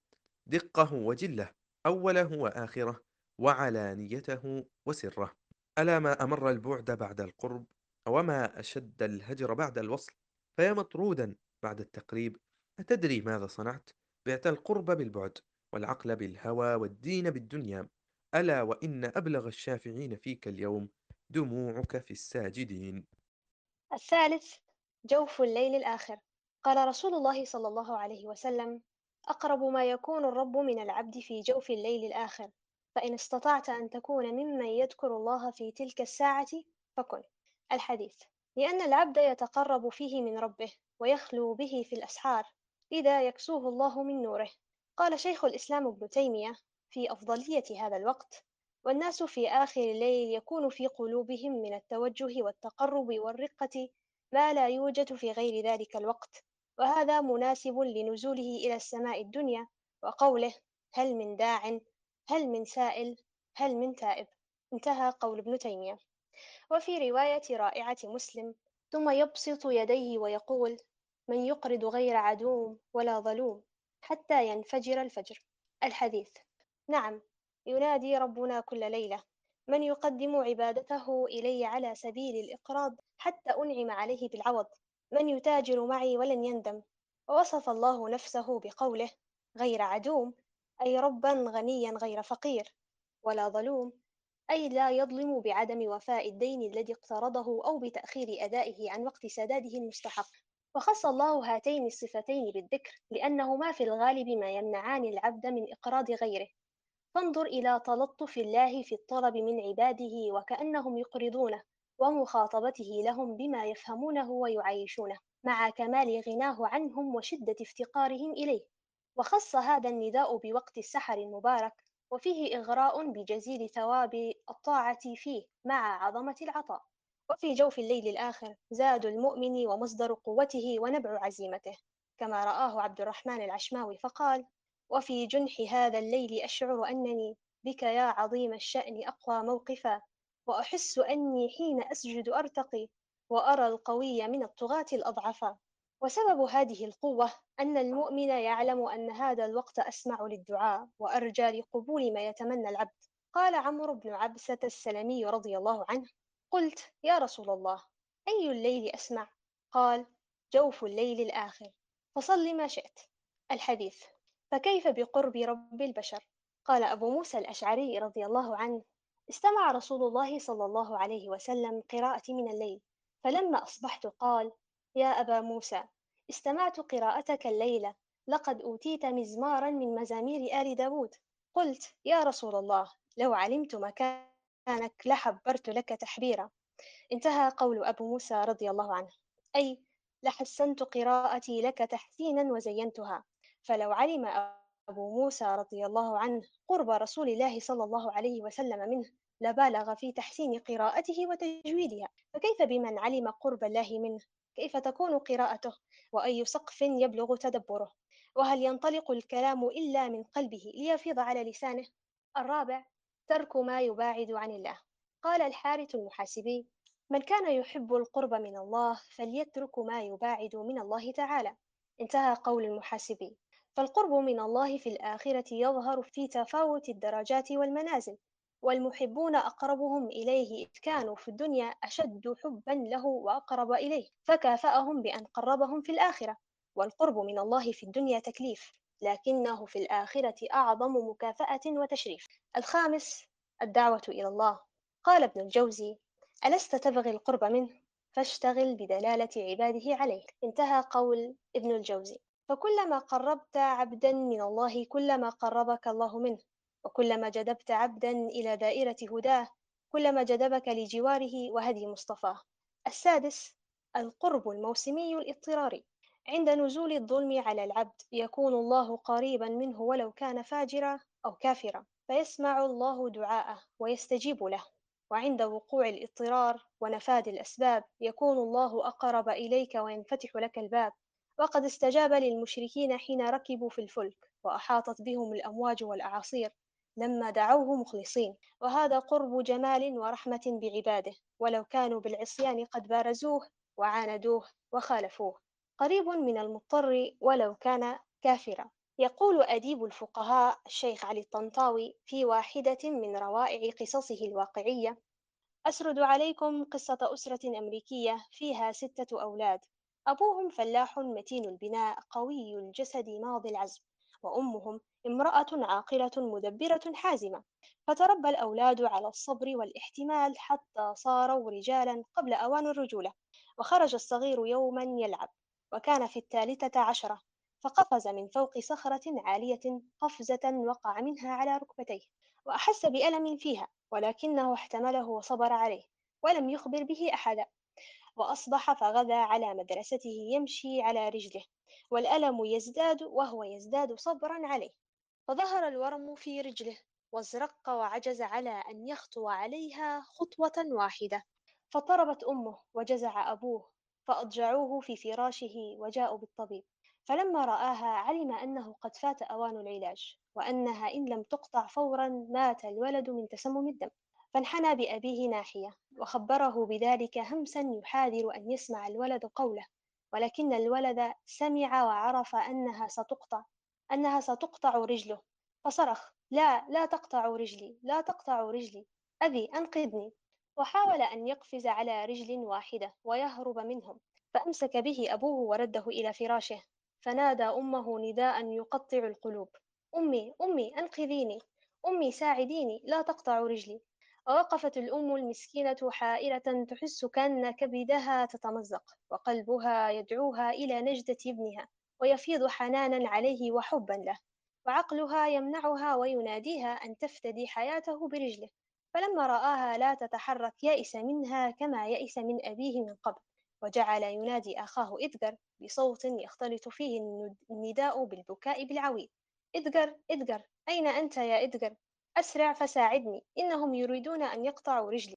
Speaker 2: دقه وجله أوله وآخره وعلانيته وسره. ألا ما أمر البعد بعد القرب وما أشد الهجر بعد الوصل فيا مطرودا بعد التقريب أتدري ماذا صنعت؟ بعت القرب بالبعد والعقل بالهوى والدين بالدنيا. ألا وإن أبلغ الشافعين فيك اليوم دموعك في الساجدين.
Speaker 3: الثالث جوف الليل الآخر. قال رسول الله صلى الله عليه وسلم أقرب ما يكون الرب من العبد في جوف الليل الآخر. فإن استطعت أن تكون ممن يذكر الله في تلك الساعة فكن. الحديث لأن العبد يتقرب فيه من ربه ويخلو به في الأسحار لذا يكسوه الله من نوره. قال شيخ الإسلام ابن تيمية في أفضلية هذا الوقت والناس في آخر الليل يكون في قلوبهم من التوجه والتقرب والرقة ما لا يوجد في غير ذلك الوقت. وهذا مناسب لنزوله إلى السماء الدنيا وقوله هل من داع هل من سائل هل من تائب انتهى قول ابن تيمية. وفي رواية رائعة مسلم ثم يبسط يديه ويقول من يقرض غير عدوم ولا ظلوم حتى ينفجر الفجر الحديث نعم ينادي ربنا كل ليلة من يقدم عبادته إلي على سبيل الإقراض حتى أنعم عليه بالعوض؟ من يتاجر معي ولن يندم؟ ووصف الله نفسه بقوله غير عدوم أي ربا غنيا غير فقير ولا ظلوم أي لا يظلم بعدم وفاء الدين الذي اقترضه أو بتأخير أدائه عن وقت سداده المستحق. وخص الله هاتين الصفتين بالذكر لأنهما في الغالب ما يمنعان العبد من إقراض غيره. فانظر إلى تلطف الله في الطلب من عباده وكأنهم يقرضونه ومخاطبته لهم بما يفهمونه ويعيشونه مع كمال غناه عنهم وشدة افتقارهم إليه. وخص هذا النداء بوقت السحر المبارك وفيه إغراء بجزيل ثواب الطاعة فيه مع عظمة العطاء. وفي جوف الليل الآخر زاد المؤمن ومصدر قوته ونبع عزيمته كما رآه عبد الرحمن العشماوي فقال وفي جنح هذا الليل أشعر أنني بك يا عظيم الشأن أقوى موقفا وأحس أني حين أسجد أرتقي وأرى القوي من الطغاة الأضعفا. وسبب هذه القوة أن المؤمن يعلم أن هذا الوقت أسمع للدعاء وأرجى لقبول ما يتمنى العبد. قال عمرو بن عبسة السلمي رضي الله عنه قلت يا رسول الله أي الليل أسمع؟ قال جوف الليل الآخر فصل ما شئت. الحديث. فكيف بقرب رب البشر؟ قال أبو موسى الأشعري رضي الله عنه استمع رسول الله صلى الله عليه وسلم قراءتي من الليل فلما أصبحت قال يا أبا موسى استمعت قراءتك الليلة لقد أوتيت مزمارا من مزامير آل داود قلت يا رسول الله لو علمت مكانك لحبرت لك تحبيرا. انتهى قول أبو موسى رضي الله عنه أي لحسنت قراءتي لك تحسينا وزينتها. فلو علم أبو موسى رضي الله عنه قرب رسول الله صلى الله عليه وسلم منه لبالغ في تحسين قراءته وتجويدها. فكيف بمن علم قرب الله منه؟ كيف تكون قراءته؟ وأي سقف يبلغ تدبره؟ وهل ينطلق الكلام إلا من قلبه ليفيض على لسانه؟ الرابع ترك ما يباعد عن الله. قال الحارث المحاسبي من كان يحب القرب من الله فليترك ما يباعد من الله تعالى. انتهى قول المحاسبي. فالقرب من الله في الآخرة يظهر في تفاوت الدرجات والمنازل والمحبون أقربهم إليه إذ كانوا في الدنيا أشد حبا له وأقرب إليه فكافأهم بأن قربهم في الآخرة والقرب من الله في الدنيا تكليف لكنه في الآخرة أعظم مكافأة وتشريف. الخامس الدعوة إلى الله. قال ابن الجوزي ألست تبغي القرب منه؟ فاشتغل بدلالة عباده عليه. انتهى قول ابن الجوزي. فكلما قربت عبدا من الله كلما قربك الله منه وكلما جذبت عبدا إلى دائرة هداه كلما جذبك لجواره وهدي مصطفاه. السادس القرب الموسمي الاضطراري. عند نزول الظلم على العبد يكون الله قريبا منه ولو كان فاجرا أو كافرا فيسمع الله دعاءه ويستجيب له. وعند وقوع الاضطرار ونفاذ الأسباب يكون الله أقرب إليك وينفتح لك الباب. وقد استجاب للمشركين حين ركبوا في الفلك وأحاطت بهم الأمواج والأعاصير لما دعوه مخلصين. وهذا قرب جمال ورحمة بعباده ولو كانوا بالعصيان قد بارزوه وعاندوه وخالفوه. قريب من المضطر ولو كان كافرا. يقول أديب الفقهاء الشيخ علي الطنطاوي في واحدة من روائع قصصه الواقعية أسرد عليكم قصة أسرة أمريكية فيها ستة أولاد. أبوهم فلاح متين البناء قوي الجسد ماضي العزم. وأمهم امرأة عاقلة مدبرة حازمة. فتربى الأولاد على الصبر والاحتمال حتى صاروا رجالا قبل أوان الرجولة. وخرج الصغير يوما يلعب. وكان في الثالثة عشرة. فقفز من فوق صخرة عالية قفزة وقع منها على ركبتيه. وأحس بألم فيها ولكنه احتمله وصبر عليه. ولم يخبر به أحدا. وأصبح فغدا على مدرسته يمشي على رجله والألم يزداد وهو يزداد صبرا عليه فظهر الورم في رجله وازرق وعجز على أن يخطو عليها خطوة واحدة فطربت أمه وجزع أبوه فأضجعوه في فراشه وجاءوا بالطبيب فلما رآها علم أنه قد فات أوان العلاج وأنها إن لم تقطع فورا مات الولد من تسمم الدم. فانحنى بأبيه ناحية وخبره بذلك همسا يحاذر أن يسمع الولد قوله ولكن الولد سمع وعرف أنها ستقطع أنها ستقطع رجله. فصرخ لا لا تقطع رجلي لا تقطع رجلي أبي أنقذني. وحاول أن يقفز على رجل واحدة ويهرب منهم فأمسك به أبوه ورده إلى فراشه. فنادى أمه نداء يقطع القلوب أمي أمي أنقذيني أمي ساعديني لا تقطع رجلي. ووقفت الأم المسكينة حائرة تحس كأن كبدها تتمزق وقلبها يدعوها إلى نجدة ابنها ويفيض حنانا عليه وحبا له وعقلها يمنعها ويناديها أن تفتدي حياته برجله. فلما رآها لا تتحرك يئس منها كما يئس من أبيه من قبل وجعل ينادي أخاه إدغر بصوت يختلط فيه النداء بالبكاء بالعويل. إدغر إدغر أين أنت يا إدغر؟ أسرع فساعدني. إنهم يريدون أن يقطعوا رجلي.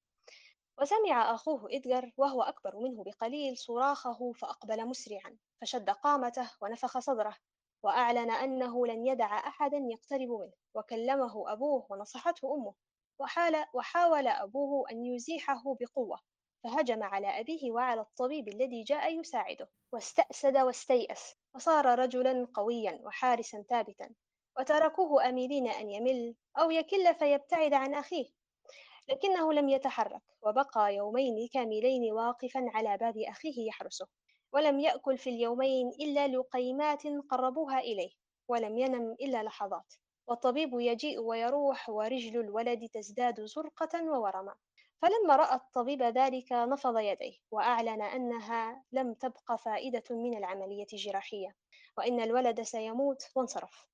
Speaker 3: وسمع أخوه إدغر وهو أكبر منه بقليل صراخه فأقبل مسرعا. فشد قامته ونفخ صدره وأعلن أنه لن يدع أحدا يقترب منه. وكلمه أبوه ونصحته أمه. وحال وحاول أبوه أن يزيحه بقوة. فهجم على أبيه وعلى الطبيب الذي جاء يساعده. واستأسد واستيأس. وصار رجلا قويا وحارسا ثابتا. وتركوه أميلين أن يمل أو يكل فيبتعد عن أخيه. لكنه لم يتحرك وبقى يومين كاملين واقفا على باب أخيه يحرسه. ولم يأكل في اليومين إلا لقيمات قربوها إليه ولم ينم إلا لحظات. والطبيب يجيء ويروح ورجل الولد تزداد زرقة وورما فلما رأى الطبيب ذلك نفض يديه وأعلن أنها لم تبق فائدة من العملية الجراحية وإن الولد سيموت وانصرف.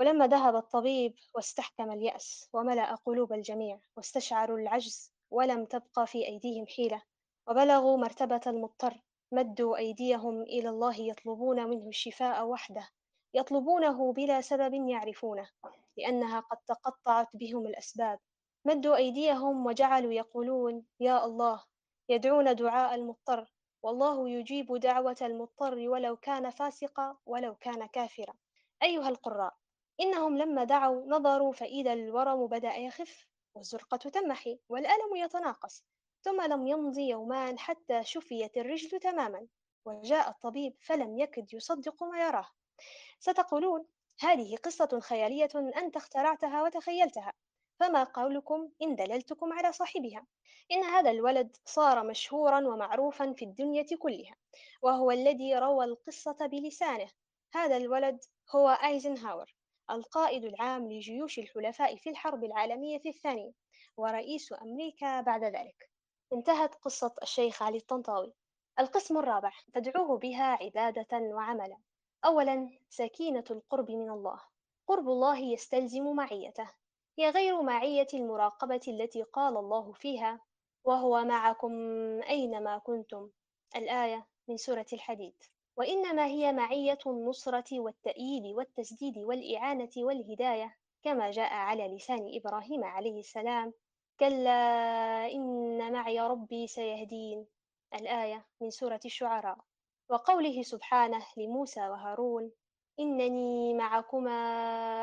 Speaker 3: ولما ذهب الطبيب واستحكم اليأس وملأ قلوب الجميع واستشعروا العجز ولم تبقى في أيديهم حيلة وبلغوا مرتبة المضطر مدوا أيديهم إلى الله يطلبون منه الشفاء وحده يطلبونه بلا سبب يعرفونه لأنها قد تقطعت بهم الأسباب. مدوا أيديهم وجعلوا يقولون يا الله يدعون دعاء المضطر والله يجيب دعوة المضطر ولو كان فاسقا ولو كان كافرا. أيها القراء إنهم لما دعوا نظروا فإذا الورم بدأ يخف والزرقة تمحي والألم يتناقص ثم لم يمض يومان حتى شفيت الرجل تماما وجاء الطبيب فلم يكد يصدق ما يراه. ستقولون هذه قصة خيالية أنت اخترعتها وتخيلتها فما قولكم إن دللتكم على صاحبها؟ إن هذا الولد صار مشهورا ومعروفا في الدنيا كلها وهو الذي روى القصة بلسانه. هذا الولد هو أيزنهاور. القائد العام لجيوش الحلفاء في الحرب العالمية الثانية ورئيس أمريكا بعد ذلك. انتهت قصة الشيخ علي الطنطاوي. القسم الرابع تدعوه بها عبادة وعملا. أولا سكينة القرب من الله. قرب الله يستلزم معيته. هي غير معية المراقبة التي قال الله فيها وهو معكم أينما كنتم. الآية من سورة الحديد. وإنما هي معية النصرة والتأييد والتسديد والإعانة والهداية كما جاء على لسان إبراهيم عليه السلام. كلا إن معي ربي سيهدين. الآية من سورة الشعراء. وقوله سبحانه لموسى وهارون إنني معكما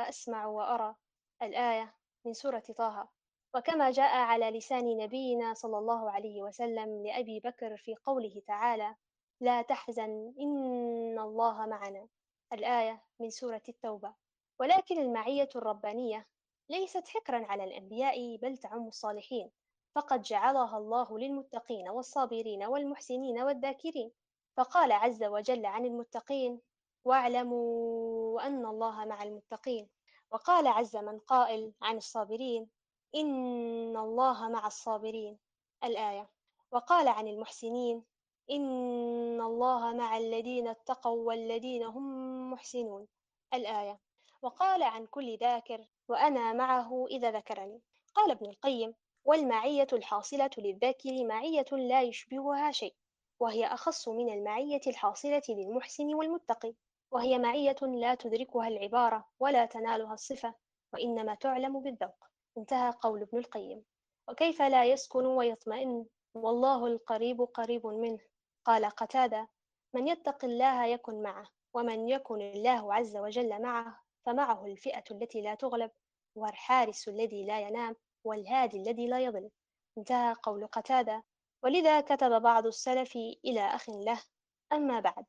Speaker 3: أسمع وأرى. الآية من سورة طه. وكما جاء على لسان نبينا صلى الله عليه وسلم لأبي بكر في قوله تعالى لا تحزن إن الله معنا. الآية من سورة التوبة. ولكن المعية الربانية ليست حكرا على الأنبياء بل تعم الصالحين. فقد جعلها الله للمتقين والصابرين والمحسنين والذاكرين. فقال عز وجل عن المتقين واعلموا أن الله مع المتقين وقال عز من قائل عن الصابرين إن الله مع الصابرين الآية. وقال عن المحسنين إن الله مع الذين اتقوا والذين هم محسنون. الآية وقال عن كل ذاكر وأنا معه إذا ذكرني. قال ابن القيم والمعية الحاصلة للذاكر معية لا يشبهها شيء وهي أخص من المعية الحاصلة للمحسن والمتقي وهي معية لا تدركها العبارة ولا تنالها الصفة وإنما تعلم بالذوق. انتهى قول ابن القيم. وكيف لا يسكن ويطمئن؟ والله القريب قريب منه. قال قتادة من يتق الله يكن معه ومن يكن الله عز وجل معه فمعه الفئة التي لا تغلب والحارس الذي لا ينام والهادي الذي لا يضل انتهى قول قتادة. ولذا كتب بعض السلف إلى أخ له أما بعد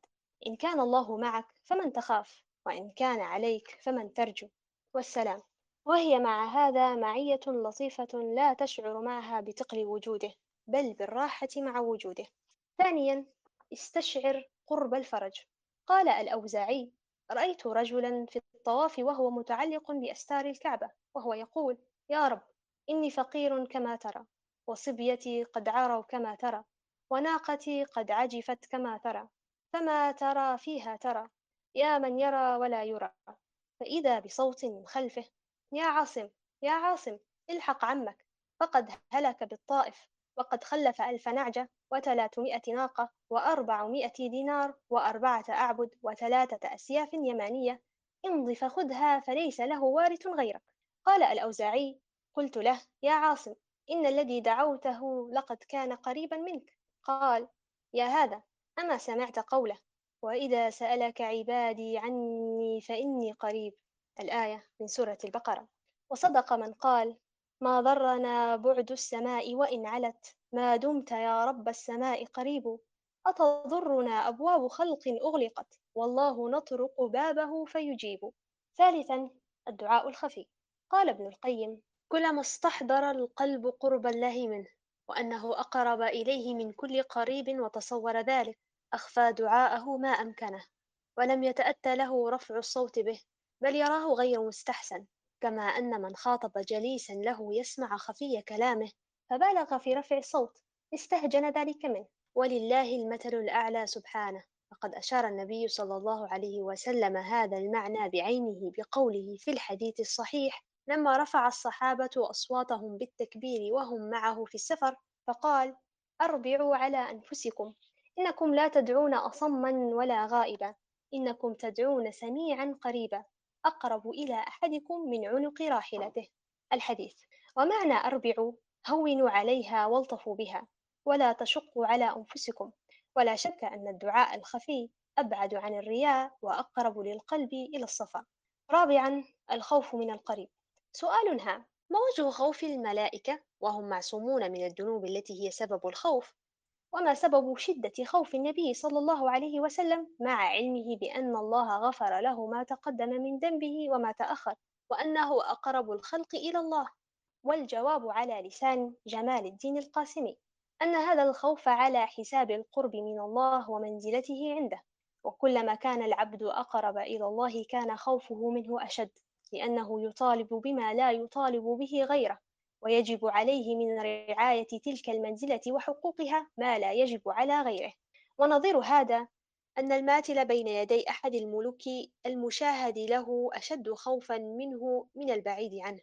Speaker 3: إن كان الله معك فمن تخاف وإن كان عليك فمن ترجو. والسلام. وهي مع هذا معية لطيفة لا تشعر معها بثقل وجوده بل بالراحة مع وجوده. ثانيا استشعر قرب الفرج. قال الأوزاعي رأيت رجلا في الطواف وهو متعلق بأستار الكعبة وهو يقول يا رب إني فقير كما ترى وصبيتي قد عروا كما ترى وناقتي قد عجفت كما ترى فما ترى فيها ترى يا من يرى ولا يرى. فإذا بصوت من خلفه يا عاصم يا عاصم الحق عمك فقد هلك بالطائف وقد خلف ألف نعجة وثلاثمائة ناقة وأربعمائة دينار وأربعة أعبد وثلاثة أسياف يمانية. امض فخذها فليس له وارث غيرك. قال الأوزاعي قلت له يا عاصم إن الذي دعوته لقد كان قريبا منك. قال يا هذا أما سمعت قوله وإذا سألك عبادي عني فإني قريب. الآية من سورة البقرة. وصدق من قال ما ضرنا بعد السماء وإن علت. ما دمت يا رب السماء قريب. أتضرنا أبواب خلق أغلقت؟ والله نطرق بابه فيجيب. ثالثا الدعاء الخفي. قال ابن القيم كلما استحضر القلب قرب الله منه وأنه أقرب إليه من كل قريب وتصور ذلك. أخفى دعاءه ما أمكنه ولم يتأتى له رفع الصوت به بل يراه غير مستحسن. كما أن من خاطب جليسا له يسمع خفي كلامه فبالغ في رفع الصوت استهجن ذلك منه. ولله المثل الأعلى سبحانه. فقد أشار النبي صلى الله عليه وسلم هذا المعنى بعينه بقوله في الحديث الصحيح لما رفع الصحابة أصواتهم بالتكبير وهم معه في السفر فقال أربعوا على أنفسكم إنكم لا تدعون أصما ولا غائبا إنكم تدعون سميعا قريبا أقرب إلى أحدكم من عنق راحلته. الحديث ومعنى أربعوا هونوا عليها والطفوا بها ولا تشقوا على أنفسكم ولا شك أن الدعاء الخفي أبعد عن الرياء وأقرب للقلب إلى الصفا. رابعا الخوف من القريب. سؤال هام ما وجه خوف الملائكة وهم معصومون من الذنوب التي هي سبب الخوف؟ وما سبب شدة خوف النبي صلى الله عليه وسلم مع علمه بأن الله غفر له ما تقدم من ذنبه وما تأخر وأنه أقرب الخلق إلى الله. والجواب على لسان جمال الدين القاسمي أن هذا الخوف على حساب القرب من الله ومنزلته عنده. وكلما كان العبد أقرب إلى الله كان خوفه منه أشد لأنه يطالب بما لا يطالب به غيره. ويجب عليه من رعاية تلك المنزلة وحقوقها ما لا يجب على غيره. ونظير هذا أن الماثل بين يدي أحد الملوك المشاهد له أشد خوفا منه من البعيد عنه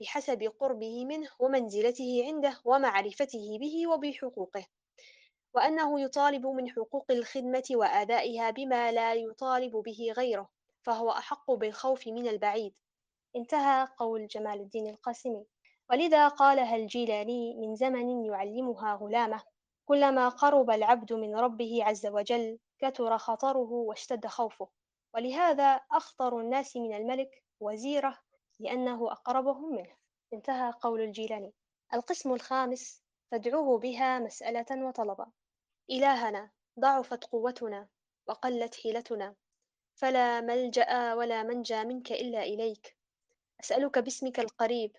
Speaker 3: بحسب قربه منه ومنزلته عنده ومعرفته به وبحقوقه وأنه يطالب من حقوق الخدمة وأدائها بما لا يطالب به غيره فهو أحق بالخوف من البعيد. انتهى قول جمال الدين القاسمي. ولذا قالها الجيلاني من زمن يعلمها غلامه كلما قرب العبد من ربه عز وجل كثر خطره واشتد خوفه. ولهذا أخطر الناس من الملك وزيره لأنه أقربهم منه. انتهى قول الجيلاني. القسم الخامس فادعوه بها مسألة وطلبا. إلهنا ضعفت قوتنا وقلت حيلتنا. فلا ملجأ ولا منجى منك إلا إليك. أسألك باسمك القريب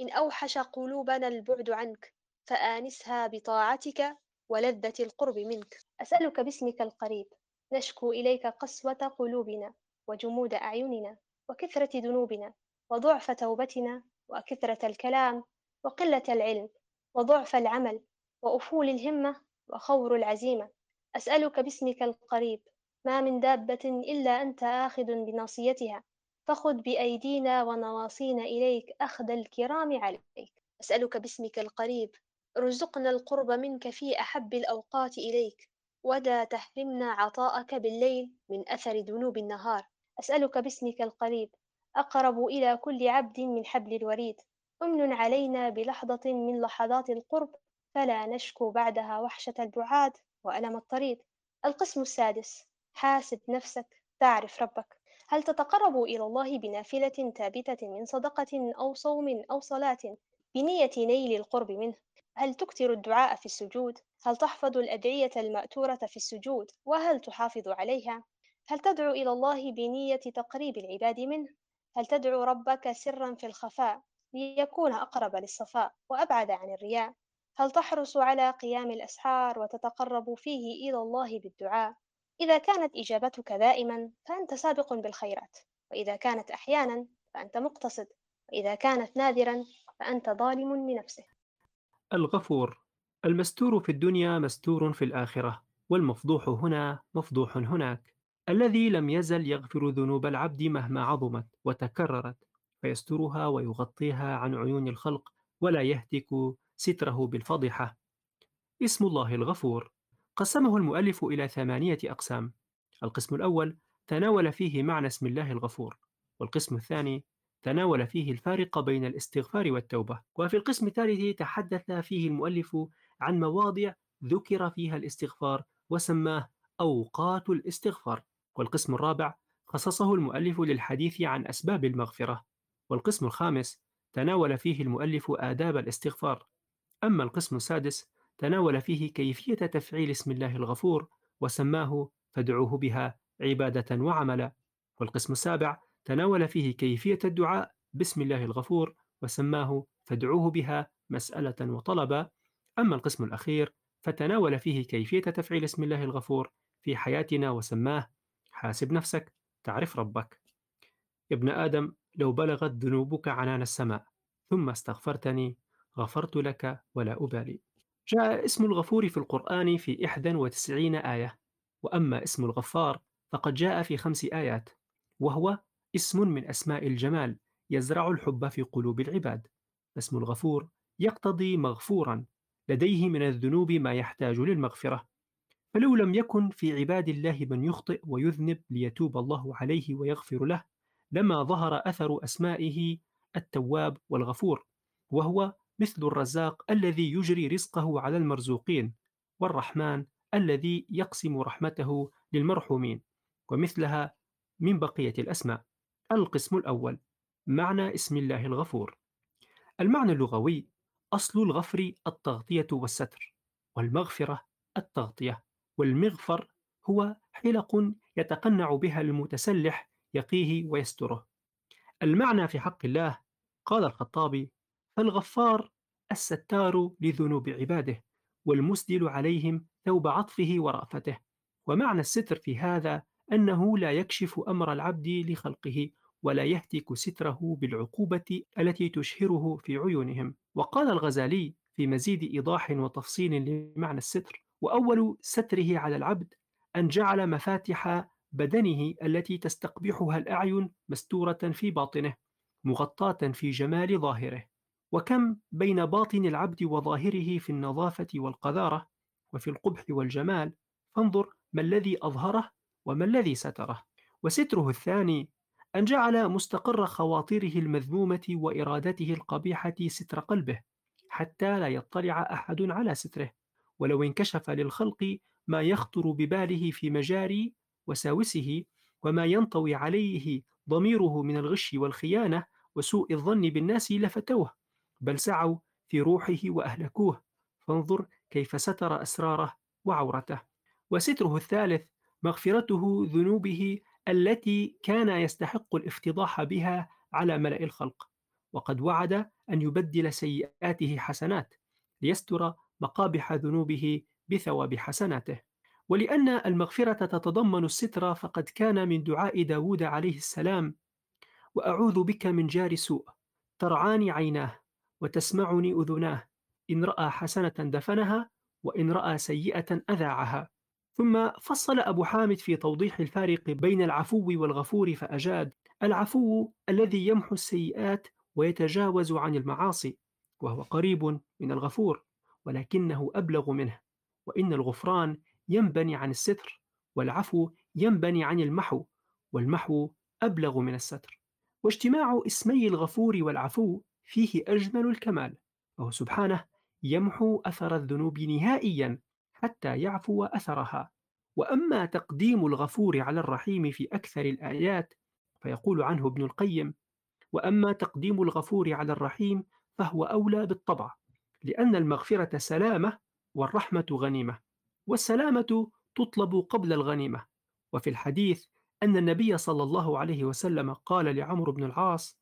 Speaker 3: إن أوحش قلوبنا البعد عنك فآنسها بطاعتك ولذة القرب منك. أسألك باسمك القريب نشكو إليك قسوة قلوبنا وجمود أعيننا وكثرة ذنوبنا وضعف توبتنا وكثرة الكلام وقلة العلم وضعف العمل وأفول الهمة وخور العزيمة. أسألك باسمك القريب ما من دابة إلا أنت آخذ بناصيتها. فخذ بأيدينا ونواصينا إليك أخذ الكرام عليك. أسألك باسمك القريب ارزقنا القرب منك في أحب الأوقات إليك. ولا تحرمنا عطاءك بالليل من أثر ذنوب النهار. أسألك باسمك القريب أقرب إلى كل عبد من حبل الوريد. أمن علينا بلحظة من لحظات القرب فلا نشكو بعدها وحشة البعاد وألم الطريد. القسم السادس حاسب نفسك تعرف ربك. هل تتقرب إلى الله بنافلة ثابتة من صدقة أو صوم أو صلاة بنية نيل القرب منه؟ هل تكثر الدعاء في السجود؟ هل تحفظ الأدعية المأتورة في السجود؟ وهل تحافظ عليها؟ هل تدعو إلى الله بنية تقريب العباد منه؟ هل تدعو ربك سرا في الخفاء ليكون أقرب للصفاء وأبعد عن الرياء؟ هل تحرص على قيام الأسحار وتتقرب فيه إلى الله بالدعاء؟ إذا كانت إجابتك دائما فأنت سابق بالخيرات. وإذا كانت أحيانا فأنت مقتصد. وإذا كانت نادرا فأنت ظالم لنفسك
Speaker 4: الغفور. المستور في الدنيا مستور في الآخرة والمفضوح هنا مفضوح هناك. الذي لم يزل يغفر ذنوب العبد مهما عظمت وتكررت. فيسترها ويغطيها عن عيون الخلق ولا يهتك ستره بالفضحة اسم الله الغفور. قسمه المؤلف إلى ثمانية أقسام. القسم الأول تناول فيه معنى اسم الله الغفور. والقسم الثاني تناول فيه الفارق بين الاستغفار والتوبة. وفي القسم الثالث تحدث فيه المؤلف عن مواضع ذكر فيها الاستغفار وسماه أوقات الاستغفار. والقسم الرابع خصصه المؤلف للحديث عن أسباب المغفرة. والقسم الخامس تناول فيه المؤلف آداب الاستغفار. أما القسم السادس تناول فيه كيفية تفعيل اسم الله الغفور وسماه فادعوه بها عبادة وعملا. والقسم السابع تناول فيه كيفية الدعاء باسم الله الغفور وسماه فادعوه بها مسألة وطلبا. أما القسم الأخير فتناول فيه كيفية تفعيل اسم الله الغفور في حياتنا وسماه حاسب نفسك تعرف ربك. ابن آدم لو بلغت ذنوبك عنان السماء ثم استغفرتني غفرت لك ولا أبالي. جاء اسم الغفور في القرآن في 91 آية وأما اسم الغفار فقد جاء في خمس آيات وهو اسم من أسماء الجمال يزرع الحب في قلوب العباد فاسم الغفور يقتضي مغفورا لديه من الذنوب ما يحتاج للمغفرة فلو لم يكن في عباد الله من يخطئ ويذنب ليتوب الله عليه ويغفر له لما ظهر أثر أسمائه التواب والغفور وهو مثل الرزاق الذي يجري رزقه على المرزوقين والرحمن الذي يقسم رحمته للمرحومين ومثلها من بقية الأسماء. القسم الأول معنى اسم الله الغفور. المعنى اللغوي أصل الغفر التغطية والستر والمغفرة التغطية والمغفر هو حلق يتقنع بها المتسلح يقيه ويستره. المعنى في حق الله قال الخطابي فالغفار الستار لذنوب عباده والمسدل عليهم ثوب عطفه ورأفته. ومعنى الستر في هذا أنه لا يكشف أمر العبد لخلقه ولا يهتك ستره بالعقوبة التي تشهره في عيونهم. وقال الغزالي في مزيد إيضاح وتفصيل لمعنى الستر وأول ستره على العبد أن جعل مفاتح بدنه التي تستقبحها الأعين مستورة في باطنه مغطاة في جمال ظاهره. وكم بين باطن العبد وظاهره في النظافة والقذارة وفي القبح والجمال فانظر ما الذي أظهره وما الذي ستره. وستره الثاني أن جعل مستقر خواطره المذمومة وإرادته القبيحة ستر قلبه حتى لا يطلع أحد على ستره. ولو انكشف للخلق ما يخطر بباله في مجاري وساوسه وما ينطوي عليه ضميره من الغش والخيانة وسوء الظن بالناس لفتوه. بل سعوا في روحه وأهلكوه. فانظر كيف ستر أسراره وعورته. وستره الثالث مغفرته ذنوبه التي كان يستحق الافتضاح بها على ملأ الخلق. وقد وعد أن يبدل سيئاته حسنات ليستر مقابح ذنوبه بثواب حسناته. ولأن المغفرة تتضمن الستر فقد كان من دعاء داود عليه السلام وأعوذ بك من جار سوء ترعاني عيناه وتسمعني أذناه. إن رأى حسنة دفنها وإن رأى سيئة أذاعها. ثم فصل أبو حامد في توضيح الفارق بين العفو والغفور فأجاد العفو الذي يمحو السيئات ويتجاوز عن المعاصي وهو قريب من الغفور ولكنه أبلغ منه. وإن الغفران ينبني عن الستر والعفو ينبني عن المحو والمحو أبلغ من الستر. واجتماع اسمي الغفور والعفو فيه أجمل الكمال وهو سبحانه يمحو أثر الذنوب نهائيا حتى يعفو أثرها. وأما تقديم الغفور على الرحيم في أكثر الآيات فيقول عنه ابن القيم وأما تقديم الغفور على الرحيم فهو أولى بالطبع لأن المغفرة سلامة والرحمة غنيمة والسلامة تطلب قبل الغنيمة. وفي الحديث أن النبي صلى الله عليه وسلم قال لعمرو بن العاص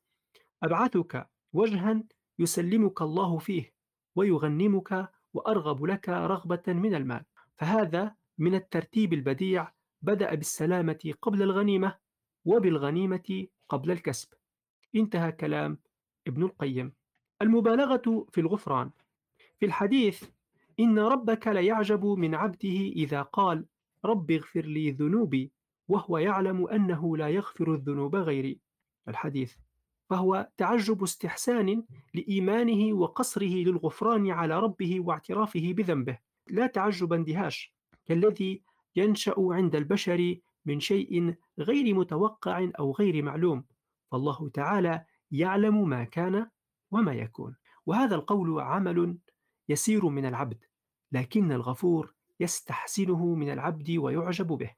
Speaker 4: أبعثك وجها يسلمك الله فيه ويغنمك وأرغب لك رغبة من المال. فهذا من الترتيب البديع بدأ بالسلامة قبل الغنيمة وبالغنيمة قبل الكسب. انتهى كلام ابن القيم. المبالغة في الغفران. في الحديث إن ربك ليعجب من عبده إذا قال رب اغفر لي ذنوبي وهو يعلم أنه لا يغفر الذنوب غيري. الحديث فهو تعجب استحسان لإيمانه وقصره للغفران على ربه واعترافه بذنبه. لا تعجب اندهاش كالذي ينشأ عند البشر من شيء غير متوقع أو غير معلوم. فالله تعالى يعلم ما كان وما يكون. وهذا القول عمل يسير من العبد لكن الغفور يستحسنه من العبد ويعجب به.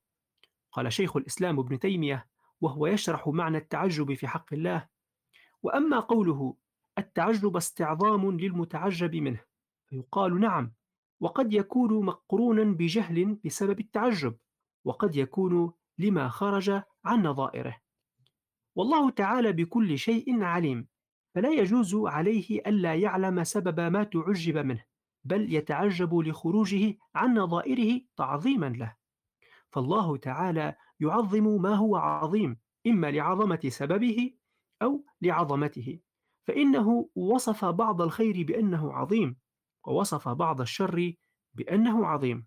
Speaker 4: قال شيخ الإسلام ابن تيمية وهو يشرح معنى التعجب في حق الله وأما قوله التعجب استعظام للمتعجب منه فيقال نعم وقد يكون مقرونا بجهل بسبب التعجب وقد يكون لما خرج عن نظائره. والله تعالى بكل شيء عليم فلا يجوز عليه ألا يعلم سبب ما تعجب منه بل يتعجب لخروجه عن نظائره تعظيما له. فالله تعالى يعظم ما هو عظيم إما لعظمة سببه أو لعظمته فإنه وصف بعض الخير بأنه عظيم ووصف بعض الشر بأنه عظيم.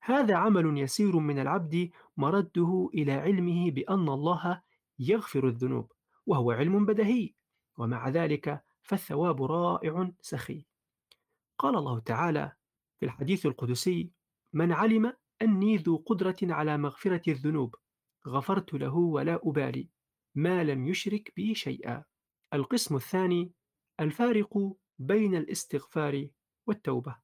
Speaker 4: هذا عمل يسير من العبد مرده إلى علمه بأن الله يغفر الذنوب وهو علم بدهي ومع ذلك فالثواب رائع سخي. قال الله تعالى في الحديث القدسي من علم أني ذو قدرة على مغفرة الذنوب غفرت له ولا أبالي. ما لم يشرك بي شيئا. القسم الثاني الفارق بين الاستغفار والتوبة.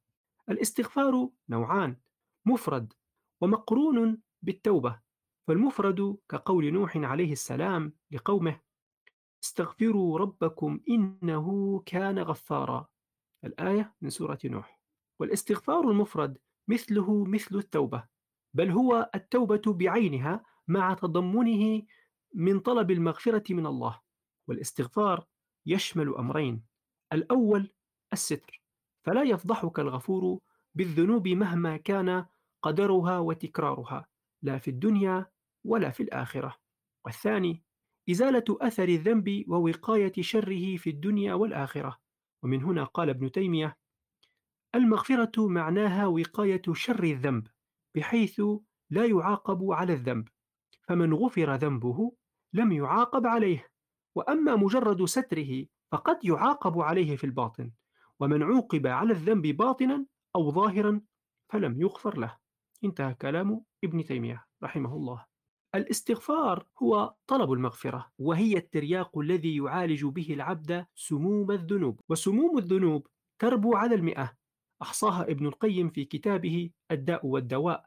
Speaker 4: الاستغفار نوعان مفرد ومقرون بالتوبة فالمفرد كقول نوح عليه السلام لقومه استغفروا ربكم إنه كان غفارا. الآية من سورة نوح. والاستغفار المفرد مثله مثل التوبة بل هو التوبة بعينها مع تضمنه من طلب المغفرة من الله والاستغفار يشمل أمرين الأول الستر فلا يفضحك الغفور بالذنوب مهما كان قدرها وتكرارها لا في الدنيا ولا في الآخرة. والثاني إزالة أثر الذنب ووقاية شره في الدنيا والآخرة. ومن هنا قال ابن تيمية المغفرة معناها وقاية شر الذنب بحيث لا يعاقب على الذنب فمن غفر ذنبه لم يعاقب عليه وأما مجرد ستره فقد يعاقب عليه في الباطن ومن عوقب على الذنب باطنا أو ظاهرا فلم يغفر له. انتهى كلام ابن تيمية رحمه الله. الاستغفار هو طلب المغفرة وهي الترياق الذي يعالج به العبد سموم الذنوب. وسموم الذنوب تربو على المئة. أحصاها ابن القيم في كتابه الداء والدواء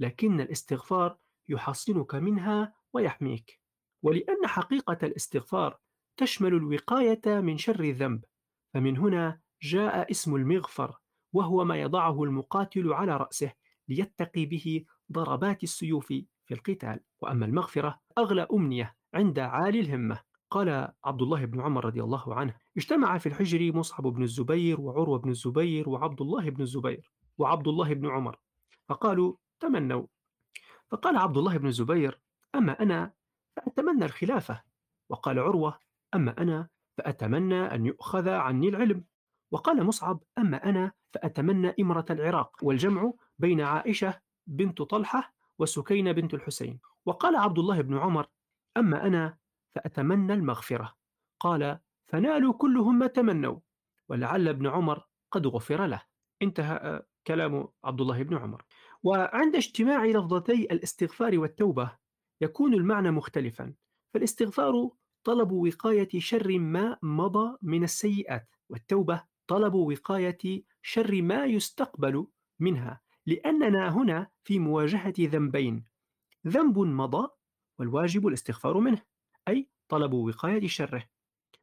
Speaker 4: لكن الاستغفار يحصنك منها ويحميك. ولأن حقيقة الاستغفار تشمل الوقاية من شر الذنب فمن هنا جاء اسم المغفر وهو ما يضعه المقاتل على رأسه ليتقي به ضربات السيوف في القتال. وأما المغفرة أغلى أمنية عند عالي الهمة. قال عبد الله بن عمر رضي الله عنه اجتمع في الحجر مصعب بن الزبير وعروة بن الزبير وعبد الله بن الزبير وعبد الله بن عمر فقالوا تمنوا فقال عبد الله بن الزبير أما أنا فأتمنى الخلافة. وقال عروة أما أنا فأتمنى أن يؤخذ عني العلم. وقال مصعب أما أنا فأتمنى إمرة العراق. والجمع بين عائشة بنت طلحة وسكينة بنت الحسين. وقال عبد الله بن عمر أما أنا فأتمنى المغفرة. قال فنالوا كلهم ما تمنوا. ولعل ابن عمر قد غفر له. انتهى آه، كلام عبد الله بن عمر. وعند اجتماع لفظتي الاستغفار والتوبة يكون المعنى مختلفا فالاستغفار طلب وقاية شر ما مضى من السيئات والتوبة طلب وقاية شر ما يستقبل منها لأننا هنا في مواجهة ذنبين ذنب مضى والواجب الاستغفار منه أي طلب وقاية شره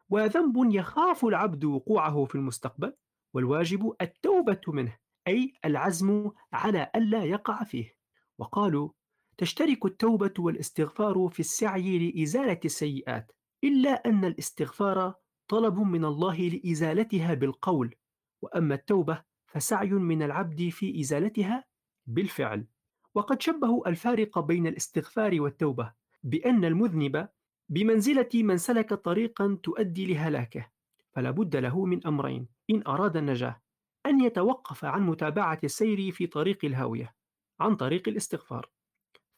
Speaker 4: وذنب يخاف العبد وقوعه في المستقبل والواجب التوبة منه أي العزم على ألا يقع فيه وقالوا تشترك التوبة والاستغفار في السعي لإزالة السيئات إلا أن الاستغفار طلب من الله لإزالتها بالقول وأما التوبة فسعي من العبد في إزالتها بالفعل. وقد شبهوا الفارق بين الاستغفار والتوبة بأن المذنب بمنزلة من سلك طريقا تؤدي لهلاكه فلا بد له من أمرين إن أراد النجاة أن يتوقف عن متابعة السير في طريق الهاوية عن طريق الاستغفار.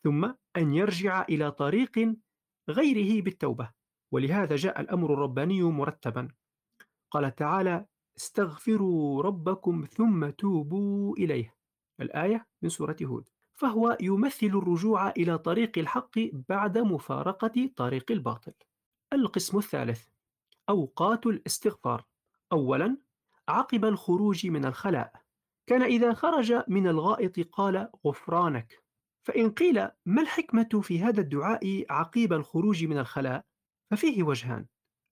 Speaker 4: ثم أن يرجع إلى طريق غيره بالتوبة. ولهذا جاء الأمر الرباني مرتبا. قال تعالى استغفروا ربكم ثم توبوا إليه. الآية من سورة هود. فهو يمثل الرجوع إلى طريق الحق بعد مفارقة طريق الباطل. القسم الثالث أوقات الاستغفار. أولا عقب الخروج من الخلاء. كان إذا خرج من الغائط قال غفرانك. فإن قيل ما الحكمة في هذا الدعاء عقيب الخروج من الخلاء؟ ففيه وجهان.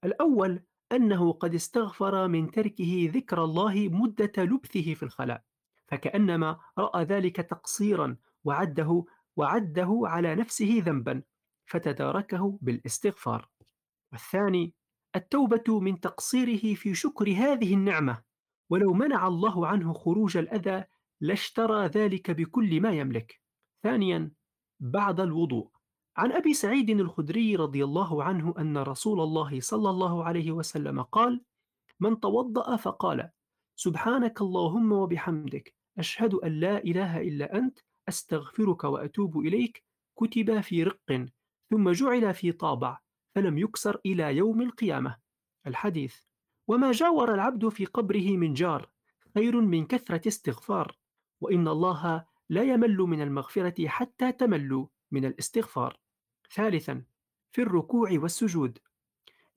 Speaker 4: الأول أنه قد استغفر من تركه ذكر الله مدة لبثه في الخلاء فكأنما رأى ذلك تقصيرا وعده وعده على نفسه ذنبا فتداركه بالاستغفار. والثاني التوبة من تقصيره في شكر هذه النعمة ولو منع الله عنه خروج الأذى لاشترى ذلك بكل ما يملك. ثانيا بعد الوضوء. عن أبي سعيد الخدري رضي الله عنه أن رسول الله صلى الله عليه وسلم قال من توضأ فقال سبحانك اللهم وبحمدك أشهد أن لا إله إلا أنت أستغفرك وأتوب إليك. كتب في رق ثم جعل في طابع فلم يكسر إلى يوم القيامة. الحديث وما جاور العبد في قبره من جار خير من كثرة استغفار وإن الله لا يمل من المغفرة حتى تملوا من الاستغفار. ثالثا في الركوع والسجود.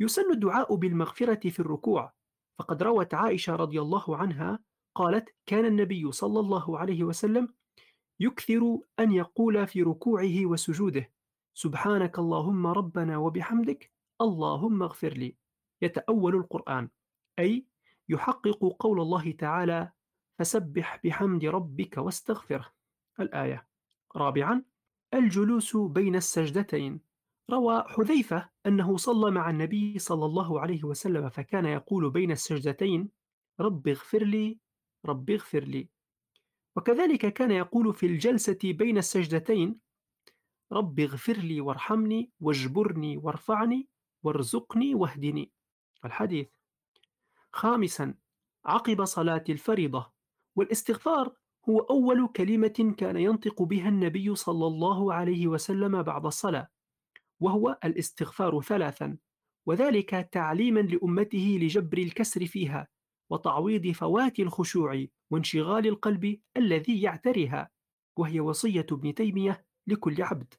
Speaker 4: يسن الدعاء بالمغفرة في الركوع. فقد روت عائشة رضي الله عنها قالت كان النبي صلى الله عليه وسلم يكثر أن يقول في ركوعه وسجوده. سبحانك اللهم ربنا وبحمدك اللهم اغفر لي. يتأول القرآن. أي يحقق قول الله تعالى فسبح بحمد ربك واستغفره. الآية. رابعا الجلوس بين السجدتين. روى حذيفة أنه صلى مع النبي صلى الله عليه وسلم فكان يقول بين السجدتين رب اغفر لي رب اغفر لي. وكذلك كان يقول في الجلسة بين السجدتين رب اغفر لي وارحمني واجبرني وارفعني وارزقني واهدني. الحديث. خامسا عقب صلاة الفريضة. والاستغفار هو أول كلمة كان ينطق بها النبي صلى الله عليه وسلم بعد الصلاة وهو الاستغفار ثلاثا وذلك تعليما لأمته لجبر الكسر فيها وتعويض فوات الخشوع وانشغال القلب الذي يعتريها وهي وصية ابن تيمية لكل عبد.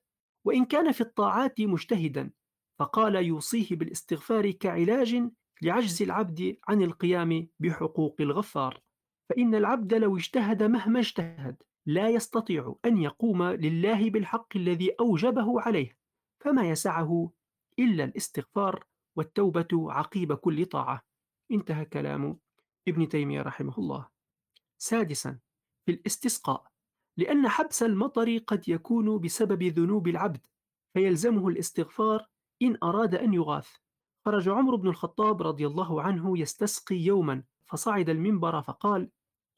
Speaker 4: وإن كان في الطاعات مجتهدا فقال يوصيه بالاستغفار كعلاج لعجز العبد عن القيام بحقوق الغفار. فإن العبد لو اجتهد مهما اجتهد لا يستطيع أن يقوم لله بالحق الذي أوجبه عليه فما يسعه إلا الاستغفار والتوبة عقيب كل طاعة. انتهى كلام ابن تيمية رحمه الله. سادسا في الاستسقاء لأن حبس المطر قد يكون بسبب ذنوب العبد فيلزمه الاستغفار إن أراد أن يغاث. خرج عمر بن الخطاب رضي الله عنه يستسقي يوما فصعد المنبر فقال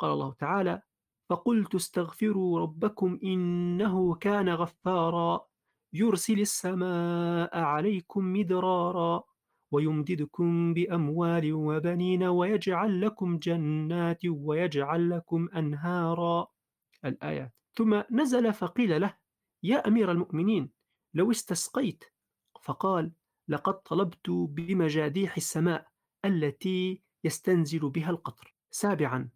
Speaker 4: قال الله تعالى فقلت استغفروا ربكم إنه كان غفارا يرسل السماء عليكم مدرارا ويمددكم بأموال وبنين ويجعل لكم جنات ويجعل لكم أنهارا. الآيات ثم نزل فقيل له يا أمير المؤمنين لو استسقيت فقال لقد طلبت بمجاديح السماء التي يستنزل بها القطر. سابعا.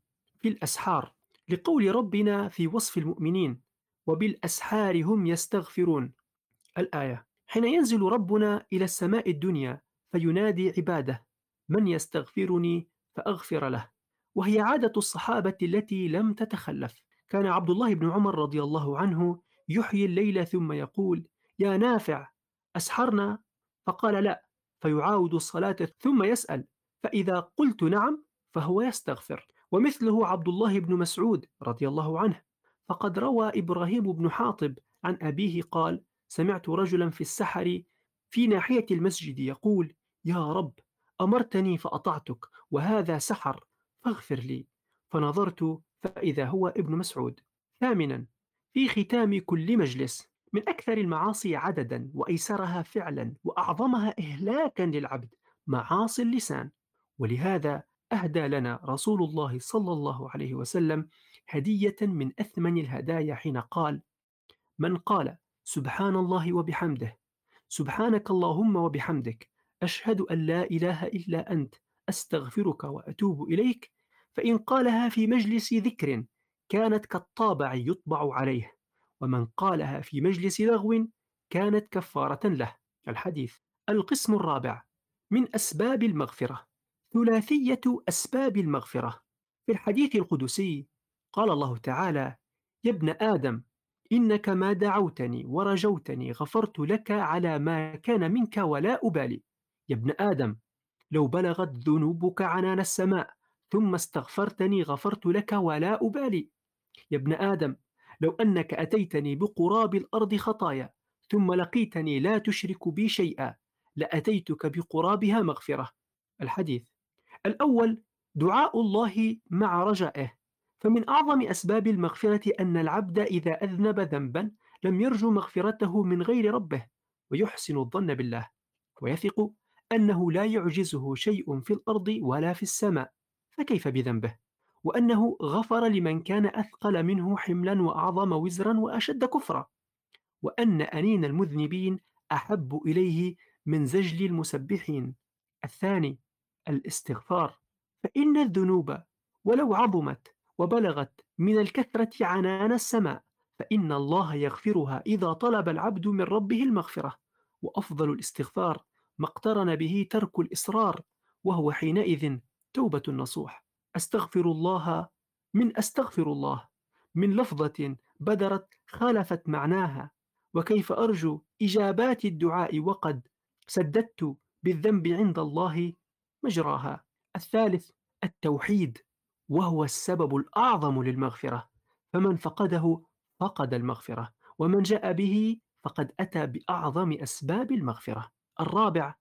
Speaker 4: في الأسحار لقول ربنا في وصف المؤمنين وبالأسحار هم يستغفرون الآية حين ينزل ربنا إلى السماء الدنيا فينادي عباده من يستغفرني فأغفر له وهي عادة الصحابة التي لم تتخلف. كان عبد الله بن عمر رضي الله عنه يحيي الليل ثم يقول يا نافع أسحرنا؟ فقال لا فيعاود الصلاة ثم يسأل فإذا قلت نعم فهو يستغفر ومثله عبد الله بن مسعود رضي الله عنه. فقد روى إبراهيم بن حاطب عن أبيه قال سمعت رجلا في السحر في ناحية المسجد يقول يا رب أمرتني فأطعتك وهذا سحر فاغفر لي. فنظرت فإذا هو ابن مسعود. ثامنا في ختام كل مجلس من أكثر المعاصي عددا وأيسرها فعلا وأعظمها إهلاكا للعبد معاصي اللسان. ولهذا أهدى لنا رسول الله صلى الله عليه وسلم هدية من أثمن الهدايا حين قال من قال سبحان الله وبحمده سبحانك اللهم وبحمدك أشهد أن لا إله إلا أنت أستغفرك وأتوب إليك فإن قالها في مجلس ذكر كانت كالطابع يطبع عليه ومن قالها في مجلس لغو كانت كفارة له. الحديث. القسم الرابع من أسباب المغفرة. ثلاثية أسباب المغفرة. في الحديث القدسي قال الله تعالى يا ابن آدم إنك ما دعوتني ورجوتني غفرت لك على ما كان منك ولا أبالي. يا ابن آدم لو بلغت ذنوبك عنان السماء ثم استغفرتني غفرت لك ولا أبالي. يا ابن آدم لو أنك أتيتني بقراب الأرض خطايا ثم لقيتني لا تشرك بي شيئا لأتيتك بقرابها مغفرة. الحديث. الأول دعاء الله مع رجائه. فمن أعظم أسباب المغفرة أن العبد إذا أذنب ذنبا لم يرجو مغفرته من غير ربه ويحسن الظن بالله. ويثق أنه لا يعجزه شيء في الأرض ولا في السماء. فكيف بذنبه؟ وأنه غفر لمن كان أثقل منه حملا وأعظم وزرا وأشد كفرا. وأن أنين المذنبين أحب إليه من زجل المسبحين. الثاني الاستغفار فإن الذنوب ولو عظمت وبلغت من الكثرة عنان السماء فإن الله يغفرها إذا طلب العبد من ربه المغفرة. وأفضل الاستغفار ما اقترن به ترك الإصرار وهو حينئذ توبة النصوح. أستغفر الله من أستغفر الله من لفظة بدرت خالفت معناها. وكيف أرجو إجابات الدعاء وقد سددت بالذنب عند الله مجراها. الثالث التوحيد وهو السبب الأعظم للمغفرة. فمن فقده فقد المغفرة. ومن جاء به فقد أتى بأعظم أسباب المغفرة. الرابع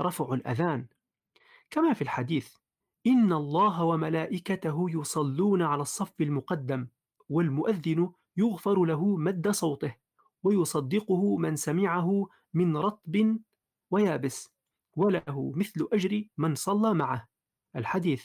Speaker 4: رفع الأذان. كما في الحديث إن الله وملائكته يصلون على الصف المقدم والمؤذن يغفر له مد صوته ويصدقه من سمعه من رطب ويابس. وله مثل أجر من صلى معه. الحديث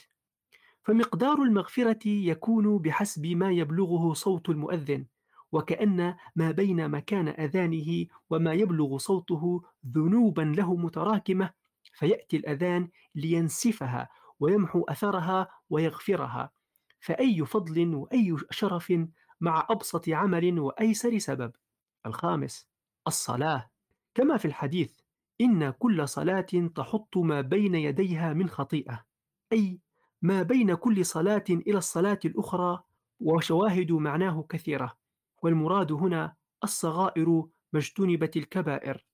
Speaker 4: فمقدار المغفرة يكون بحسب ما يبلغه صوت المؤذن وكأن ما بين مكان أذانه وما يبلغ صوته ذنوبا له متراكمة فيأتي الأذان لينسفها ويمحو أثرها ويغفرها. فأي فضل وأي شرف مع أبسط عمل وأيسر سبب. الخامس الصلاة. كما في الحديث إن كل صلاة تحط ما بين يديها من خطيئة أي ما بين كل صلاة إلى الصلاة الأخرى وشواهد معناه كثيرة والمراد هنا الصغائر ما اجتنبت الكبائر.